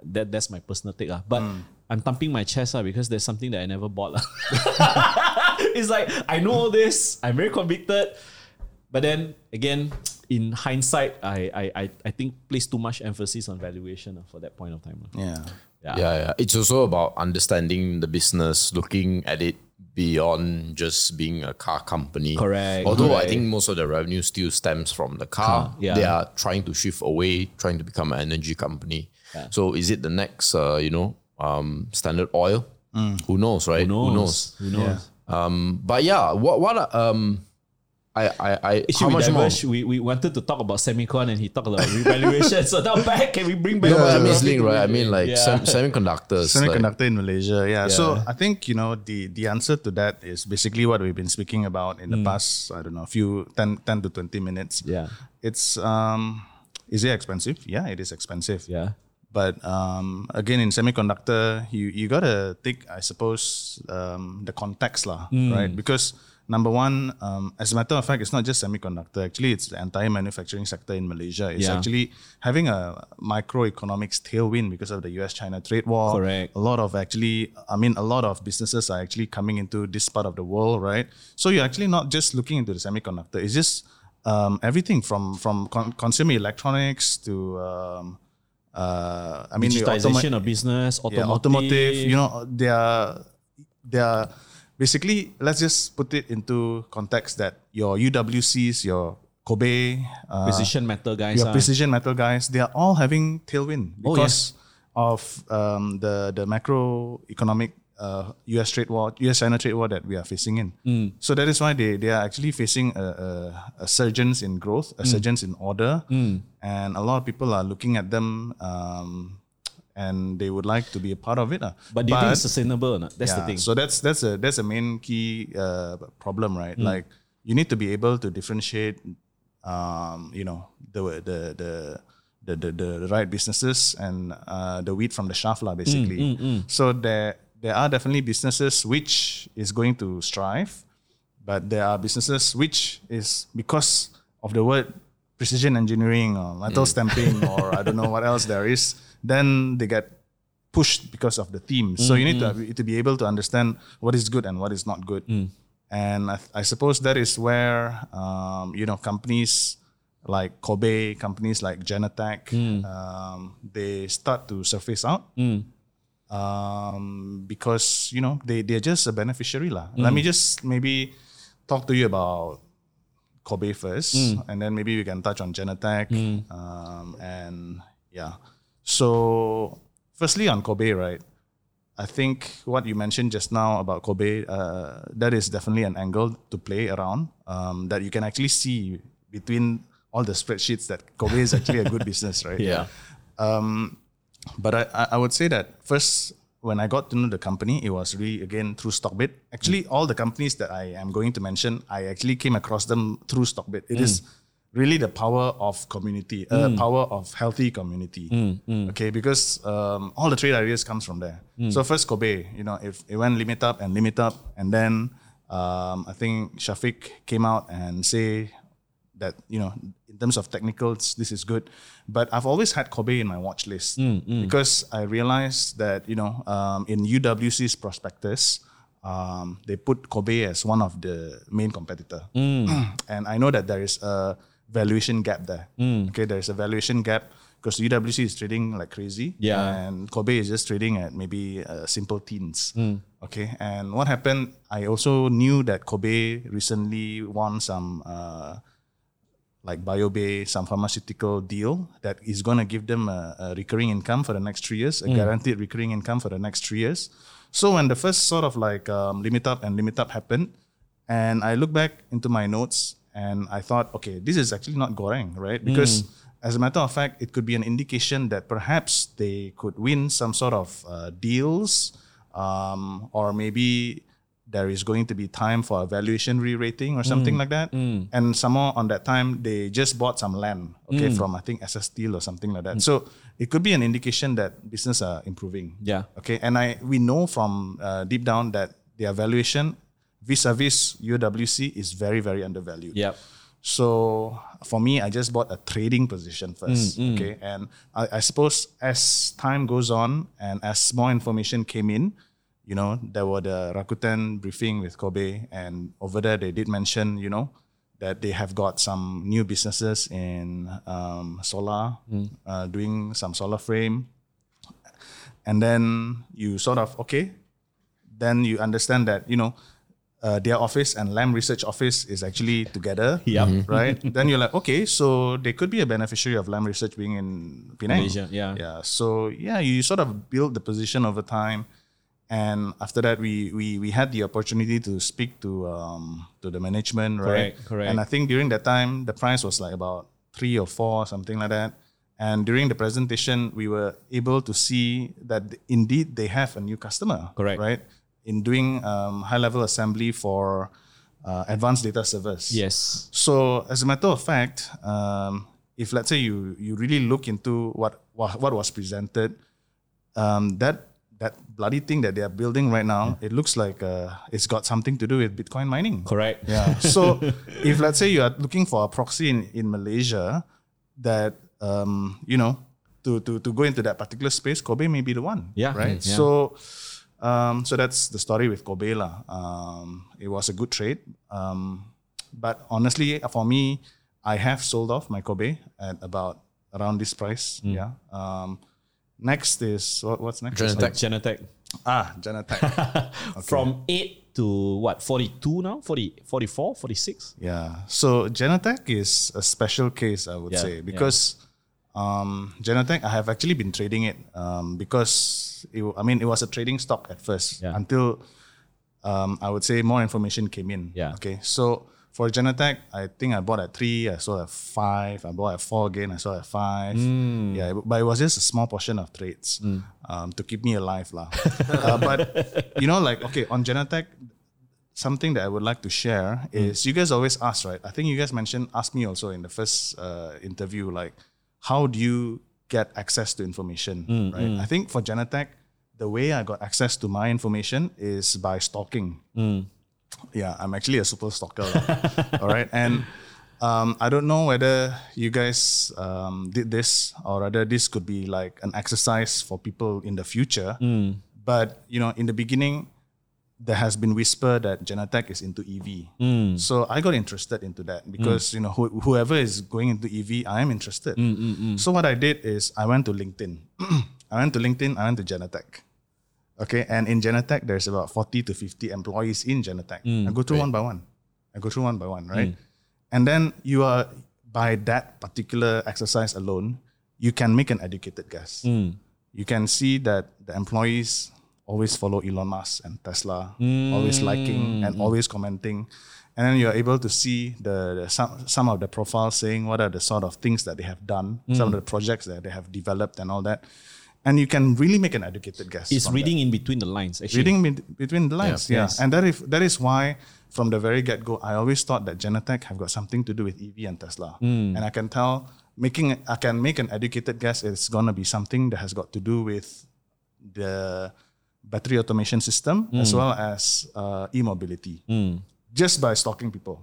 that that's my personal take. ah. But I'm thumping my chest ah, because there's something that I never bought. lah. it's like I know all this. I'm very convicted. But then again, in hindsight, I I I, I think place too much emphasis on valuation ah, for that point of time. Yeah. Yeah. Yeah, yeah. It's also about understanding the business, looking at it beyond just being a car company. Correct, Although I think most of the revenue still stems from the car. Car, yeah. They are trying to shift away, trying to become an energy company. So is it the next, uh, you know, um, Standard Oil? Who knows, right? Who knows? Who knows? Um, but yeah, what what um, I I I Actually, how we, much more? we we wanted to talk about semicon and he talked about revaluation. so now back, can we bring back? No, but I mean, it's linked, right? I mean, like Yeah. sem- semiconductors. like- Semiconductor in Malaysia, yeah. So I think you know the the answer to that is basically what we've been speaking about in the past. I don't know, a few 10, 10 to twenty minutes. Yeah. It's um, is it expensive? Yeah, it is expensive. Yeah. But um, again, in semiconductor, you you gotta take, I suppose, um, the context lah, right? Because number one, um, as a matter of fact, it's not just semiconductor. Actually, it's the entire manufacturing sector in Malaysia. It's Yeah. actually having a microeconomics tailwind because of the U.S.-China trade war. Correct. A lot of actually, I mean, a lot of businesses are actually coming into this part of the world, right? So you're actually not just looking into the semiconductor. It's just um, everything from from con- consumer electronics to um, uh, I mean, Digitization automa- of business, automotive. yeah, automotive. You know, they are they are basically. Let's just put it into context that your UWCs, your Kobay, uh, precision metal guys. your ah. precision metal guys, they are all having tailwind Oh, because of um, the the macroeconomic uh, U.S. trade war, U.S.-China trade war that we are facing in. Mm. So that is why they, they are actually facing a, a, a surgence in growth, Mm. a surgence in order, and a lot of people are looking at them. Um, and they would like to be a part of it. ah. but do you think it's sustainable or not? That's the thing. So that's that's a that's a main key uh, problem, right? Hmm. Like you need to be able to differentiate, um, you know, the the the the the, the right businesses and uh, the wheat from the chaff, lah, basically. Hmm, So there there are definitely businesses which is going to strive, but there are businesses which is because of the word precision engineering or metal stamping or I don't know what else there is, then they get pushed because of the theme. So you need to, to be able to understand what is good and what is not good. and I, I suppose that is where um, you know companies like Kobay, companies like Genetec, um, they start to surface out. Um, because you know they they're just a beneficiary lah. Let me just maybe talk to you about Kobay first, and then maybe we can touch on Genetec. Um, and yeah, so firstly on Kobay, right? I think what you mentioned just now about Kobay, uh, that is definitely an angle to play around. Um, that you can actually see between all the spreadsheets that Kobay is actually a good business, right? Yeah. Um, but I, I- I would say that first, when I got to know the company, it was really again through Stockbit. Actually, all the companies that I am going to mention, I actually came across them through Stockbit. It is really the power of community, uh, power of healthy community. Okay, because um, all the trade ideas comes from there. So first Kobay, you know, if it went limit up and limit up, and then um, I think Shafiq came out and say that you know in terms of technicals this is good. But i've always had Kobay in my watch list because i realized that you know um, in uwc's prospectus um, they put Kobay as one of the main competitor. And i know that there is a valuation gap there. Okay there's a valuation gap because uwc is trading like crazy. Yeah. and Kobay is just trading at maybe uh, simple teens. Okay and what happened i also knew that Kobay recently won some uh, like BioBay, some pharmaceutical deal that is going to give them a, a recurring income for the next three years, a guaranteed recurring income for the next three years. So when the first sort of like um, limit up and limit up happened, and I look back into my notes and I thought, okay, this is actually not goreng, right? Because as a matter of fact, it could be an indication that perhaps they could win some sort of uh, deals, um, or maybe there is going to be time for a valuation re-rating or something like that. And somehow on that time, they just bought some land, okay, from I think SS Steel or something like that. So it could be an indication that business are improving. Yeah. Okay, and I we know from uh, deep down that their valuation vis-a-vis UWC is very very undervalued. Yep. So for me, I just bought a trading position first. Okay. And I, I suppose as time goes on and as more information came in, you know, there were the Rakuten briefing with Kobay, and over there they did mention, you know, that they have got some new businesses in um, solar, uh, doing some solar frame. And then you sort of, okay, then you understand that, you know, uh, their office and Lam Research Office is actually together. Yep. Right? then you're like, okay, so they could be a beneficiary of Lam Research being in Penang. Malaysia, yeah. Yeah. So yeah, you sort of build the position over time. And after that, we, we we had the opportunity to speak to um, to the management, right? Correct, correct. And I think during that time, the price was like about three or four, something like that. And during the presentation, we were able to see that indeed they have a new customer, Correct. right? In doing um, high level assembly for uh, advanced data servers. Yes. So as a matter of fact, um, if let's say you you really look into what what, what was presented, um, that that bloody thing that they are building right now, it looks like uh, it's got something to do with Bitcoin mining. Correct. Yeah. So if let's say you are looking for a proxy in, in Malaysia that um, you know to, to to go into that particular space, Kobay may be the one. Yeah. Right. Yeah. So um, so that's the story with Kobay lah. Um, it was a good trade. Um, but honestly, for me, I have sold off my Kobay at about around this price. Mm. Yeah. Um, next is what, what's next? Genetec. Genetec. Ah, Genetec. From 8 to what? 42 now? 40, 44, 46? Yeah. So Genetec is a special case, I would Yeah, say, yeah. Um, I have actually been trading it um, because it, I mean it was a trading stock at first Yeah. until um, I would say more information came in. Yeah. Okay. So for Genetec, I think I bought at three, I sold at five, I bought at four again, I sold at five. Hmm. Yeah, but it was just a small portion of trades um, to keep me alive, lah. uh, but you know, like okay, on Genetec, something that I would like to share is you guys always ask, right? I think you guys mentioned, ask me also in the first uh, interview, like, how do you get access to information, right? I think for Genetec, the way I got access to my information is by stalking. Yeah, I'm actually a super stalker. all right. And um, I don't know whether you guys um, did this or whether this could be like an exercise for people in the future. But, you know, in the beginning, there has been whisper that Genetec is into EV. Hmm. So I got interested into that because hmm. you know who, whoever is going into EV, I am interested. Hmm, so what I did is I went to LinkedIn. I went to LinkedIn. I went to Genetec. Okay, and in Genetec, there's about 40 to 50 employees in Genetec. I go through one by one. I go through one by one, right? And then you are, by that particular exercise alone, you can make an educated guess. You can see that the employees always follow Elon Musk and Tesla, mm. always liking and mm. always commenting. And then you're able to see the, the some, some of the profiles saying what are the sort of things that they have done, some of mm. the projects that they have developed and all that. And you can really make an educated guess. It's from that reading in between the lines. Actually, reading be- between the lines. Yeah, Yes. and that is that is why from the very get go, I always thought that Genetec have got something to do with EV and Tesla, Hmm. and I can tell making I can make an educated guess. It's gonna be something that has got to do with the battery automation system as Hmm. well as uh, e-mobility, just by stalking people.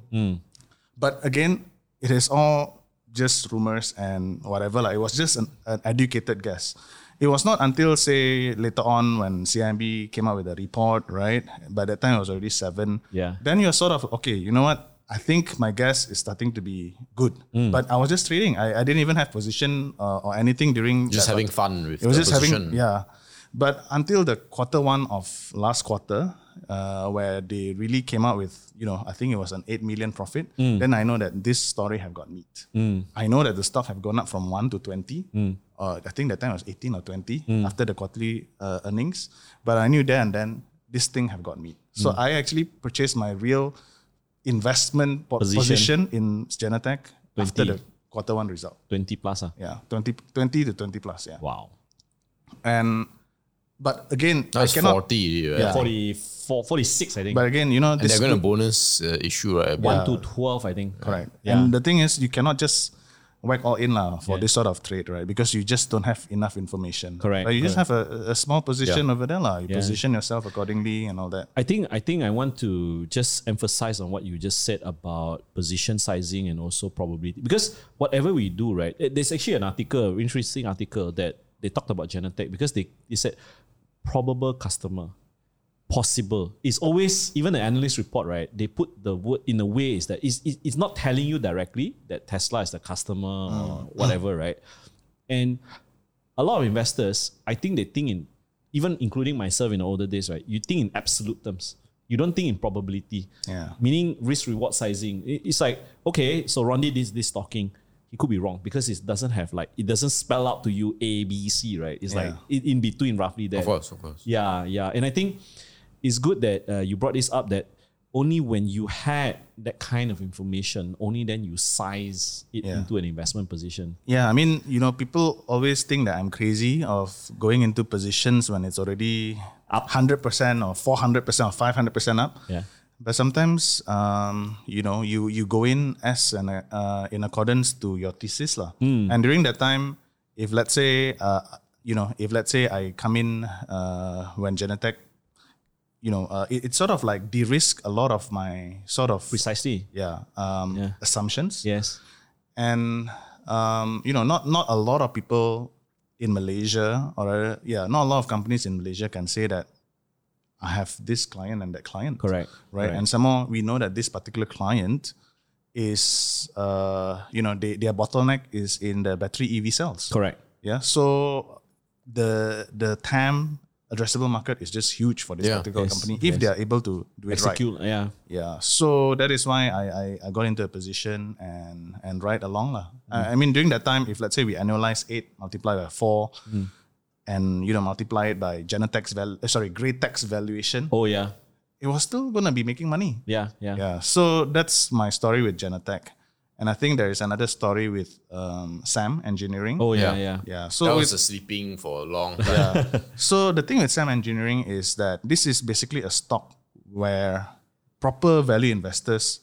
But again, it is all just rumors and whatever. Like it was just an, an educated guess. It was not until say later on when CIMB came out with a report, right? By that time it was already seven. Yeah. Then you're sort of okay. You know what? I think my guess is starting to be good. Mm. But I was just trading. I, I didn't even have position uh, or anything during. Just that having quarter. fun with It was the just position. having yeah. But until the quarter one of last quarter, uh, where they really came out with, you know, I think it was an eight million profit. Mm. Then I know that this story have got meat. I know that the stock have gone up from one to twenty. Mm. Uh, I think that time was eighteen or twenty after the quarterly uh, earnings. But I knew there and then this thing have got meat. So Mm. I actually purchased my real investment po- Position. position. in Genetec after the quarter one result. twenty plus. ah. Yeah, 20, 20 to twenty plus. Yeah, Wow. and but again, That's I cannot. 40, right? Yeah. 44, 46, I think. But again, you know, And they're going to could- bonus uh, issue, right? One to twelve, I think. correct. Yeah. And the thing is, you cannot just whack all in lah for this sort of trade, right? Because you just don't have enough information. Correct, Like you just have a, a small position over there lah. You Yeah. position yourself accordingly and all that. I think I think I want to just emphasize on what you just said about position sizing and also probability because whatever we do, right? There's actually an article, interesting article that they talked about Genetec because they, they said probable customer, possible. It's always even the analyst report, right? They put the word in a way is that it's, it's not telling you directly that Tesla is the customer or oh. whatever, right? And a lot of investors, I think they think in, even including myself in the older days, right? You think in absolute terms. You don't think in probability. Yeah. Meaning risk reward sizing. It's like, okay, so Rondy did this talking. He could be wrong because it doesn't have like, it doesn't spell out to you A, B, C, right? It's like Yeah. in, in between roughly there. Of course, of course. Yeah, yeah. And I think it's good that uh, you brought this up that only when you had that kind of information, only then you size it Yeah. into an investment position. Yeah, I mean, you know, people always think that I'm crazy of going into positions when it's already Up. 100% or 400% or 500% up. Yeah. But sometimes, um, you know, you you go in as an, uh, in accordance to your thesis lah. And during that time, if let's say, uh, you know, if let's say I come in uh, when Genetec, you know, uh, it, it's sort of like de-risk a lot of my sort of Precisely. yeah, um, Yeah. assumptions Yes. and um, you know not not a lot of people in Malaysia or yeah not a lot of companies in Malaysia can say that I have this client and that client Correct. right Correct. and somehow we know that this particular client is uh, you know they, their bottleneck is in the battery EV cells Correct. yeah so the the TAM addressable market is just huge for this Yeah. particular Yes. company if they are able to do it right Execute. Yeah. yeah, so that is why I, I, I got into a position and and ride along lah. Mm. I, I mean during that time, if let's say we annualize eight multiply by four, Mm. And you know multiply it by Genetec's val uh, sorry Greatech's valuation, Oh yeah. it was still gonna be making money. Yeah. Yeah. Yeah, so that's my story with Genetec, and I think there is another story with um, Sam Engineering. Oh yeah. Yeah. Yeah. yeah. So That with- was a sleeping for a long time. so the thing with Sam Engineering is that this is basically a stock where proper value investors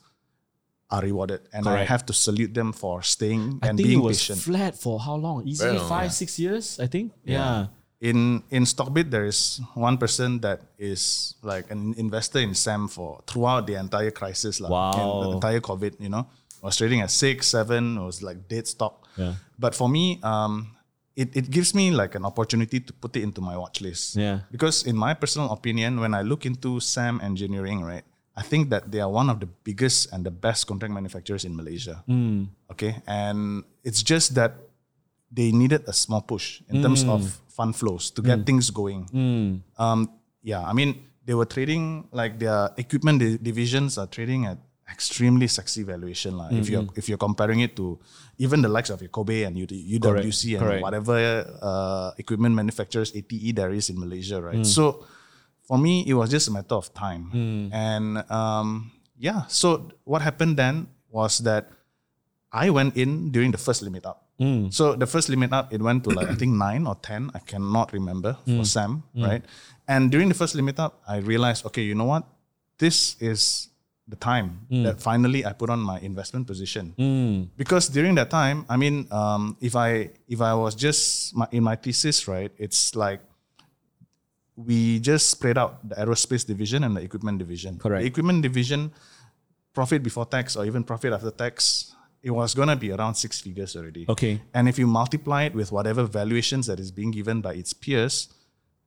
are rewarded, and I have to salute them for staying I and think being it was patient. flat for how long? Easily long, five, yeah. six years, I think. Yeah. in in Stockbit, there is one person that is like an investor in Sam for throughout the entire crisis, lah. Wow. the entire COVID. You know, was trading at six, seven. It was like dead stock. Yeah. But for me, um, it, it gives me like an opportunity to put it into my watch list. Yeah. Because in my personal opinion, when I look into SAM Engineering, right, I think that they are one of the biggest and the best contract manufacturers in Malaysia. Hmm. Okay. And it's just that they needed a small push in terms hmm. of fund flows to get hmm. things going. Um, yeah, I mean, they were trading like their equipment di- divisions are trading at extremely sexy valuation. lah. If you're mm-hmm. if you're comparing it to even the likes of your Kobay and UWC and correct. whatever uh, equipment manufacturers ATE there is in Malaysia, right? So for me, it was just a matter of time. Hmm. And um, yeah, so what happened then was that I went in during the first limit up. Hmm. So the first limit up, it went to like I think nine or ten. I cannot remember for hmm. Sam, right? And during the first limit up, I realized, okay, you know what? This is the time that finally I put on my investment position. Because during that time, I mean, um, if I if I was just my, in my thesis, right, it's like we just spread out the aerospace division and the equipment division. Correct. The equipment division, profit before tax or even profit after tax, it was gonna be around six figures already. Okay. And if you multiply it with whatever valuations that is being given by its peers,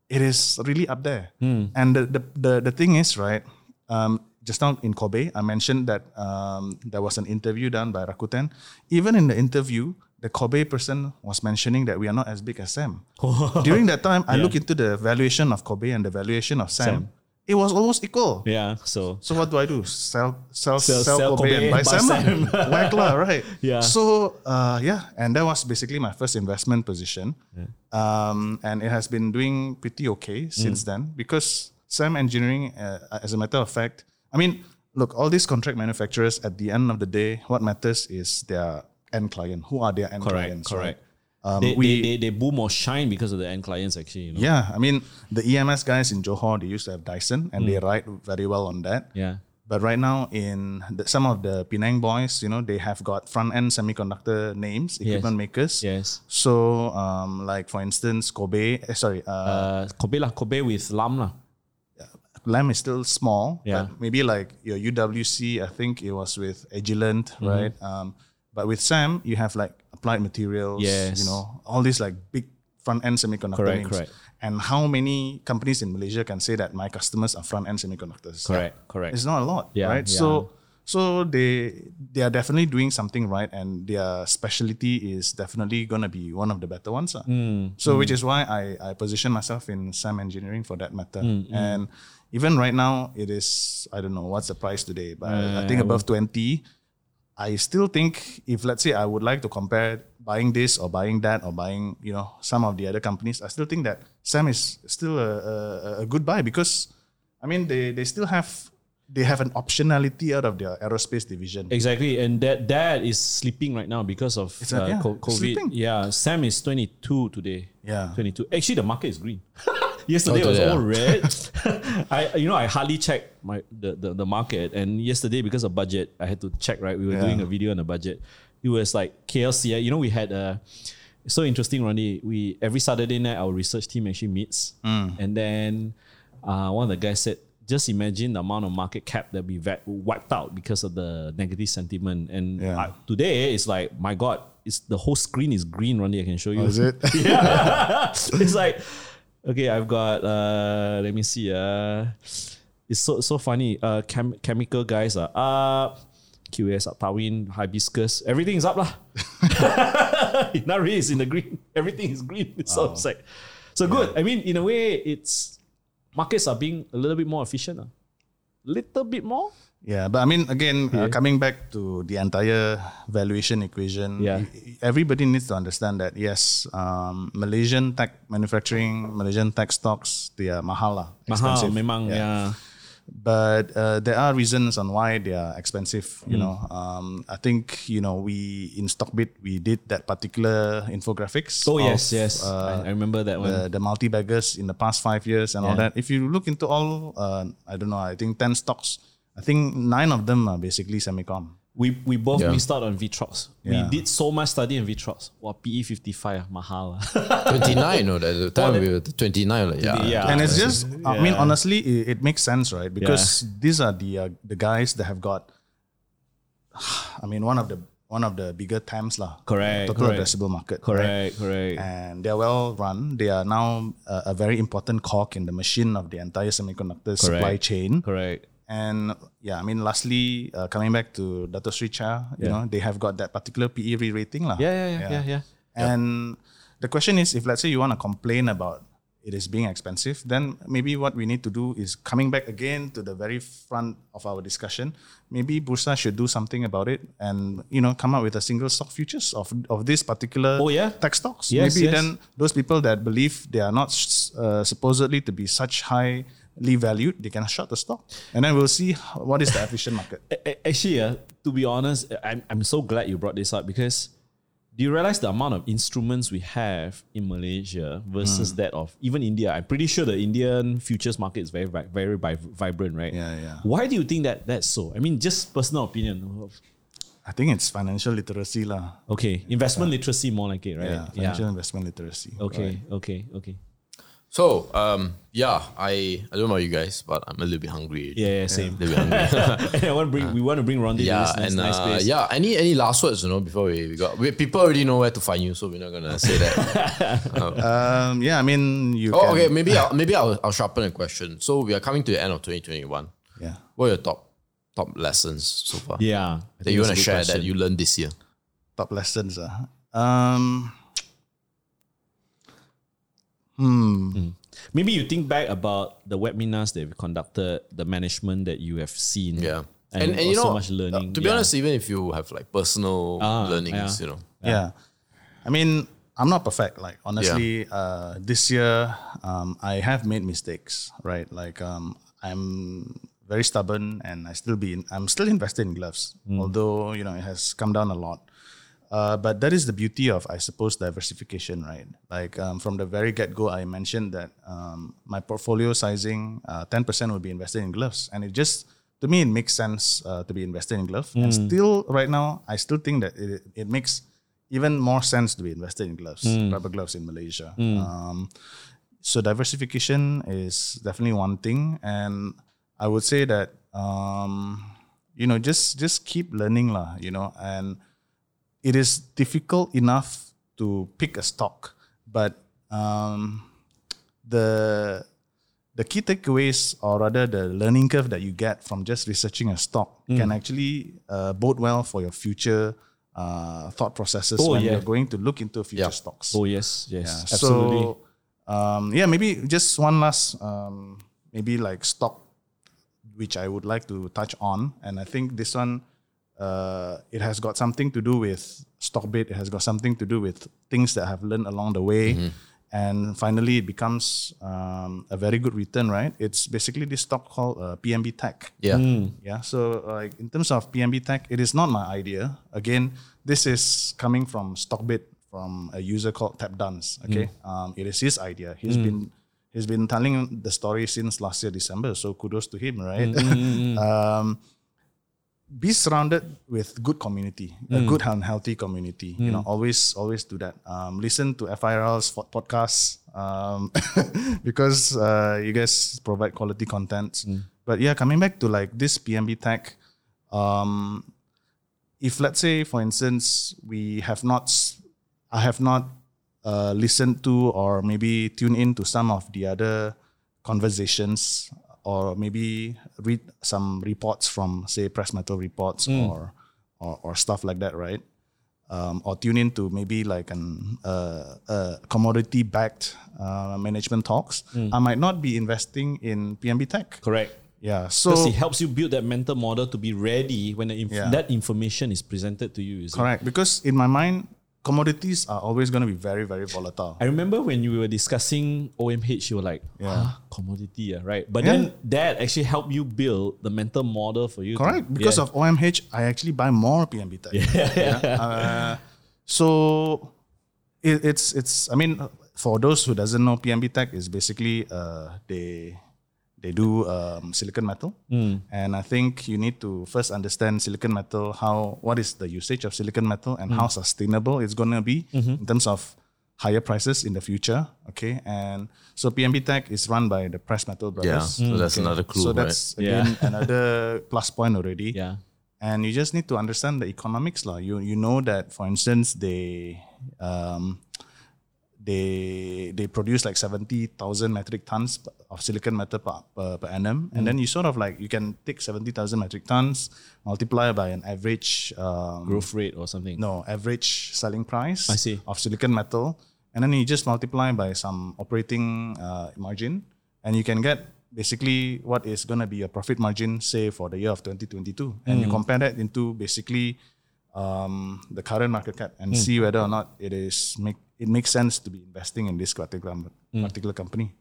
it is really up there. And the, the, the, the thing is, right, um, just now in Kobay, I mentioned that um, there was an interview done by Rakuten. Even in the interview, the Kobay person was mentioning that we are not as big as Sam. During that time, I look into the valuation of Kobay and the valuation of Sam. Sam. It was almost equal. Yeah. So So what do I do? Sell, sell, Sell- sell, sell Kobay, Kobay, and buy, buy Sam. Sam. Whack lah, right? Yeah. So uh, yeah, and that was basically my first investment position, um, and it has been doing pretty okay since Mm. then because Sam Engineering, uh, as a matter of fact, I mean, look, all these contract manufacturers at the end of the day, what matters is their end client. Who are their end correct. clients? Correct. right? Um, they, we, they, they, boom or shine because of the end clients actually. You know? yeah, I mean, the EMS guys in Johor, they used to have Dyson, and they ride very well on that. Mm. Yeah. But right now, in the, some of the Penang boys, you know, they have got front end semiconductor names, equipment makers. Yes. So, um, like for instance, Kobay, eh, sorry, uh, Uh, Kobay lah, Kobay with Lam lah. Lam is still small. Yeah. But maybe like your UWC, I think it was with Agilent, Mm-hmm. right? Um, but with Sam, you have like applied materials, Yes. you know, all these like big front end semiconductor Correct, names. correct. And how many companies in Malaysia can say that my customers are front end semiconductors? Correct, correct. It's not a lot, Yeah, right? yeah. So so they they are definitely doing something right, and their specialty is definitely gonna be one of the better ones. ah. Hmm, So which is why I I position myself in SAM engineering for that matter, Hmm, and even right now it is I don't know what's the price today, but I think above twenty. I still think if let's say I would like to compare buying this or buying that or buying you know some of the other companies, I still think that Sam is still a, a, a good buy because I mean they they still have they have an optionality out of their aerospace division. Exactly, and that that is sleeping right now because of a- uh, yeah, co- COVID. sleeping. Yeah, Sam is twenty two today. Yeah. twenty two. Actually, the market is green. yesterday Oh, was yeah. all red. I you know I hardly check my the, the the market, and yesterday because of budget, I had to check. Right, we were Yeah. doing a video on the budget. It was like KLCI. You know, we had a. So interesting, Rondy. We every Saturday night our research team actually meets, Mm. and then uh, one of the guys said, "Just imagine the amount of market cap that we wiped out because of the negative sentiment." And Yeah. uh, today it's like, my God, it's the whole screen is green, Rondy. I can show you. Oh, is it? yeah. it's like, okay, I've got. Uh, let me see. Uh, it's so so funny. Uh, chem- chemical guys are up. QS up, Tawin, hibiscus, everything is up lah. Inari is in the green. Everything is green. So it's like, so good. I mean, in a way, it's markets are being a little bit more efficient. ah. Little bit more. Yeah, but I mean, again, uh, coming back to the entire valuation equation, Yeah. everybody needs to understand that yes, um, Malaysian tech manufacturing, Malaysian tech stocks, they are mahal, lah, Mahal, expensive. memang, yeah. But uh, there are reasons on why they are expensive. Hmm. You know, um, I think you know we in Stockbit we did that particular infographics. Oh of, yes, yes. uh, I, I remember that one. the, the multi baggers in the past five years and all that. If you look into all, uh, I don't know, I think 10 stocks, I think nine of them are basically semicon. We we both Yeah. missed out on Vitrox. Yeah. We did so much study in Vitrox. Wow, PE fifty five, mahal. ah. 29, no, at the time we were 29. Like, yeah. Yeah. and it's just, I mean, honestly, it, it makes sense, right? Because these are the uh, the guys that have got, I mean, one of the one of the bigger TAMs lah. Correct, Total correct. addressable market. right? Correct, correct. And they're well run. They are now a, a very important cog in the machine of the entire semiconductor supply chain. Correct. And yeah, I mean, lastly, uh, coming back to Dato Sri Cheah, you Yeah. know, they have got that particular PE re-rating lah. Yeah, yeah, yeah, yeah, yeah. And the question is, if let's say you want to complain about it is being expensive, then maybe what we need to do is coming back again to the very front of our discussion. Maybe Bursa should do something about it and you know come up with a single stock futures of of this particular Oh, yeah? tech stocks. Yes, maybe yes. then those people that believe they are not uh, supposedly to be such highly valued, they can short the stock, and then we'll see what is the efficient market. Actually, uh, to be honest, I'm, I'm so glad you brought this up because do you realize the amount of instruments we have in Malaysia versus Hmm. that of even India? I'm pretty sure the Indian futures market is very, very vibrant, right? Yeah, yeah. Why do you think that that's so? I mean, just personal opinion. I think it's financial literacy lah. Okay, investment literacy more like it, right? Yeah, financial investment literacy. Okay, okay, okay. So, um, yeah, I I don't know you guys, but I'm a little bit hungry. Yeah, yeah same. A little bit hungry. and I want to bring, we want to bring Rondy yeah, to this nice, and nice uh, place. yeah, any any last words, you know, before we, we got we, people already know where to find you, so we're not gonna say that. Um, yeah, I mean you. oh, can, okay, maybe I'll, maybe I'll, I'll sharpen a question. So we are coming to the end of 2021. Yeah. What are your top top lessons so far? Yeah. That you want to good share that you learned this year. top lessons. Uh. Um, hmm. Maybe you think back about the webinars that we conducted, the management that you have seen. Yeah. And, And, and, you also know, much learning. uh, to be Yeah. honest, even if you have like personal Ah, learnings, yeah. you know, Yeah. I mean, I'm not perfect. Like honestly, uh, this year um, I have made mistakes. Right. Like um, I'm very stubborn, and I still be. In, I'm still invested in gloves, although you know it has come down a lot. Uh, but that is the beauty of, I suppose, diversification, right? Like um, from the very get go, I mentioned that um, my portfolio sizing, uh, ten percent would be invested in gloves, and it just to me it makes sense uh, to be invested in glove. And still, right now, I still think that it, it makes even more sense to be invested in gloves, rubber gloves in Malaysia. Um, so diversification is definitely one thing, and I would say that um, you know just just keep learning lah. You know, and it is difficult enough to pick a stock, but um, the the key takeaways, or rather the learning curve that you get from just researching a stock, can actually uh, bode well for your future uh, thought processes Oh, when yeah. you're going to look into future Yeah. stocks. Oh, yes, yes. Yeah, Absolutely. So, um, yeah, maybe just one last, um, maybe like stock, which I would like to touch on, and I think this one, uh, it has got something to do with Stockbit. It has got something to do with things that I have learned along the way, Mm-hmm. and finally it becomes um, a very good return. Right? It's basically this stock called uh, PMB Tech. yeah, Yeah. So like in terms of PMB Tech, it is not my idea. Again, this is coming from Stockbit from a user called Tap Dance. Okay. Um, it is his idea. He's been he's been telling the story since last year December. So kudos to him, right? um, be surrounded with good community, a good and healthy community. You know, always always do that. Um, listen to FIRL's podcasts um, because uh, you guys provide quality content. But yeah, coming back to like this PMB tech, um, if let's say for instance we have not, I have not uh, listened to or maybe tune in to some of the other conversations or maybe read some reports from say press metal reports or, or or stuff like that right um, or tune in to maybe like an uh, uh, commodity backed uh, management talks i might not be investing in pmb tech Correct. yeah Because so it helps you build that mental model to be ready when the inf- Yeah. that information is presented to you. correct because in my mind commodities are always going to be very very volatile I remember when you were discussing OMH, you were like, Yeah. ah, commodity, yeah, right? But Yeah. then that actually helped you build the mental model for you. to- Correct. Because yeah. of OMH, I actually buy more PMB tech. Yeah. Uh, so it, it's it's. I mean, for those who doesn't know, PMB tech is basically uh, they they do um, silicon metal, and I think you need to first understand silicon metal. How what is the usage of silicon metal and how sustainable it's gonna be in terms of higher prices in the future. Okay, and so PMB Tech is run by the Press Metal brothers. yeah. brothers. So that's another clue, So right? that's again Yeah. another plus point already. yeah. and you just need to understand the economics lah. You you know that, for instance, they um, they they produce like seventy thousand metric tons of silicon metal per, per, per annum, and then you sort of like you can take seventy thousand metric tons, multiply by an average um, Growth rate or something. no average selling price I see. of silicon metal, and then you just multiply by some operating uh, margin, and you can get basically what is going to be a profit margin, say for the year of 2022, and you compare that into basically um, the current market cap and see whether or not it is make it makes sense to be investing in this particular particular company.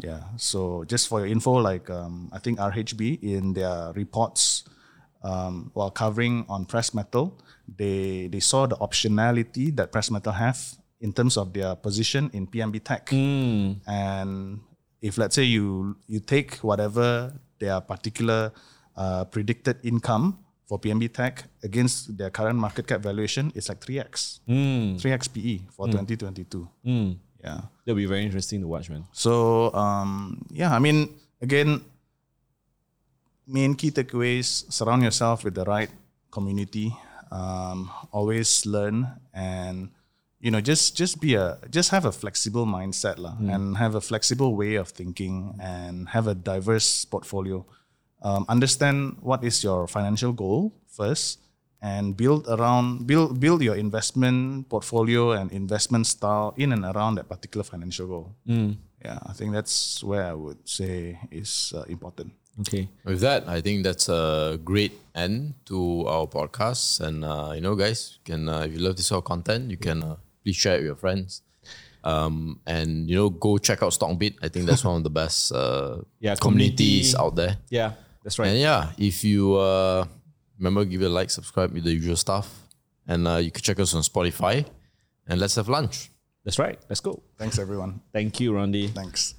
Yeah. So just for your info, like um, I think RHB in their reports um, while covering on press metal, they they saw the optionality that press metal have in terms of their position in PMB Tech. And if let's say you you take whatever their particular uh, predicted income for PMB Tech against their current market cap valuation, it's like 3x. 3x PE for 2022. Yeah. That'll be very interesting to watch, man. So um, yeah, I mean, again, main key takeaways: surround yourself with the right community. Um, always learn and you know just just be a just have a flexible mindset lah, and have a flexible way of thinking and have a diverse portfolio. Um, understand what is your financial goal first and build around build build your investment portfolio and investment style in and around that particular financial goal. Yeah, I think that's where I would say is uh, important. Okay. With that, I think that's a great end to our podcast. And uh, you know, guys, you can uh, if you love this sort of content, you can uh, please share it with your friends. Um, and you know, go check out Stockbit. I think that's one of the best uh, Yeah, communities community. out there. Yeah, that's right. And yeah, if you uh, remember, give it a like, subscribe with the usual stuff, and uh, you can check us on Spotify. And let's have lunch. That's right. Let's go. Thanks, everyone. Thank you, Rondy. Thanks.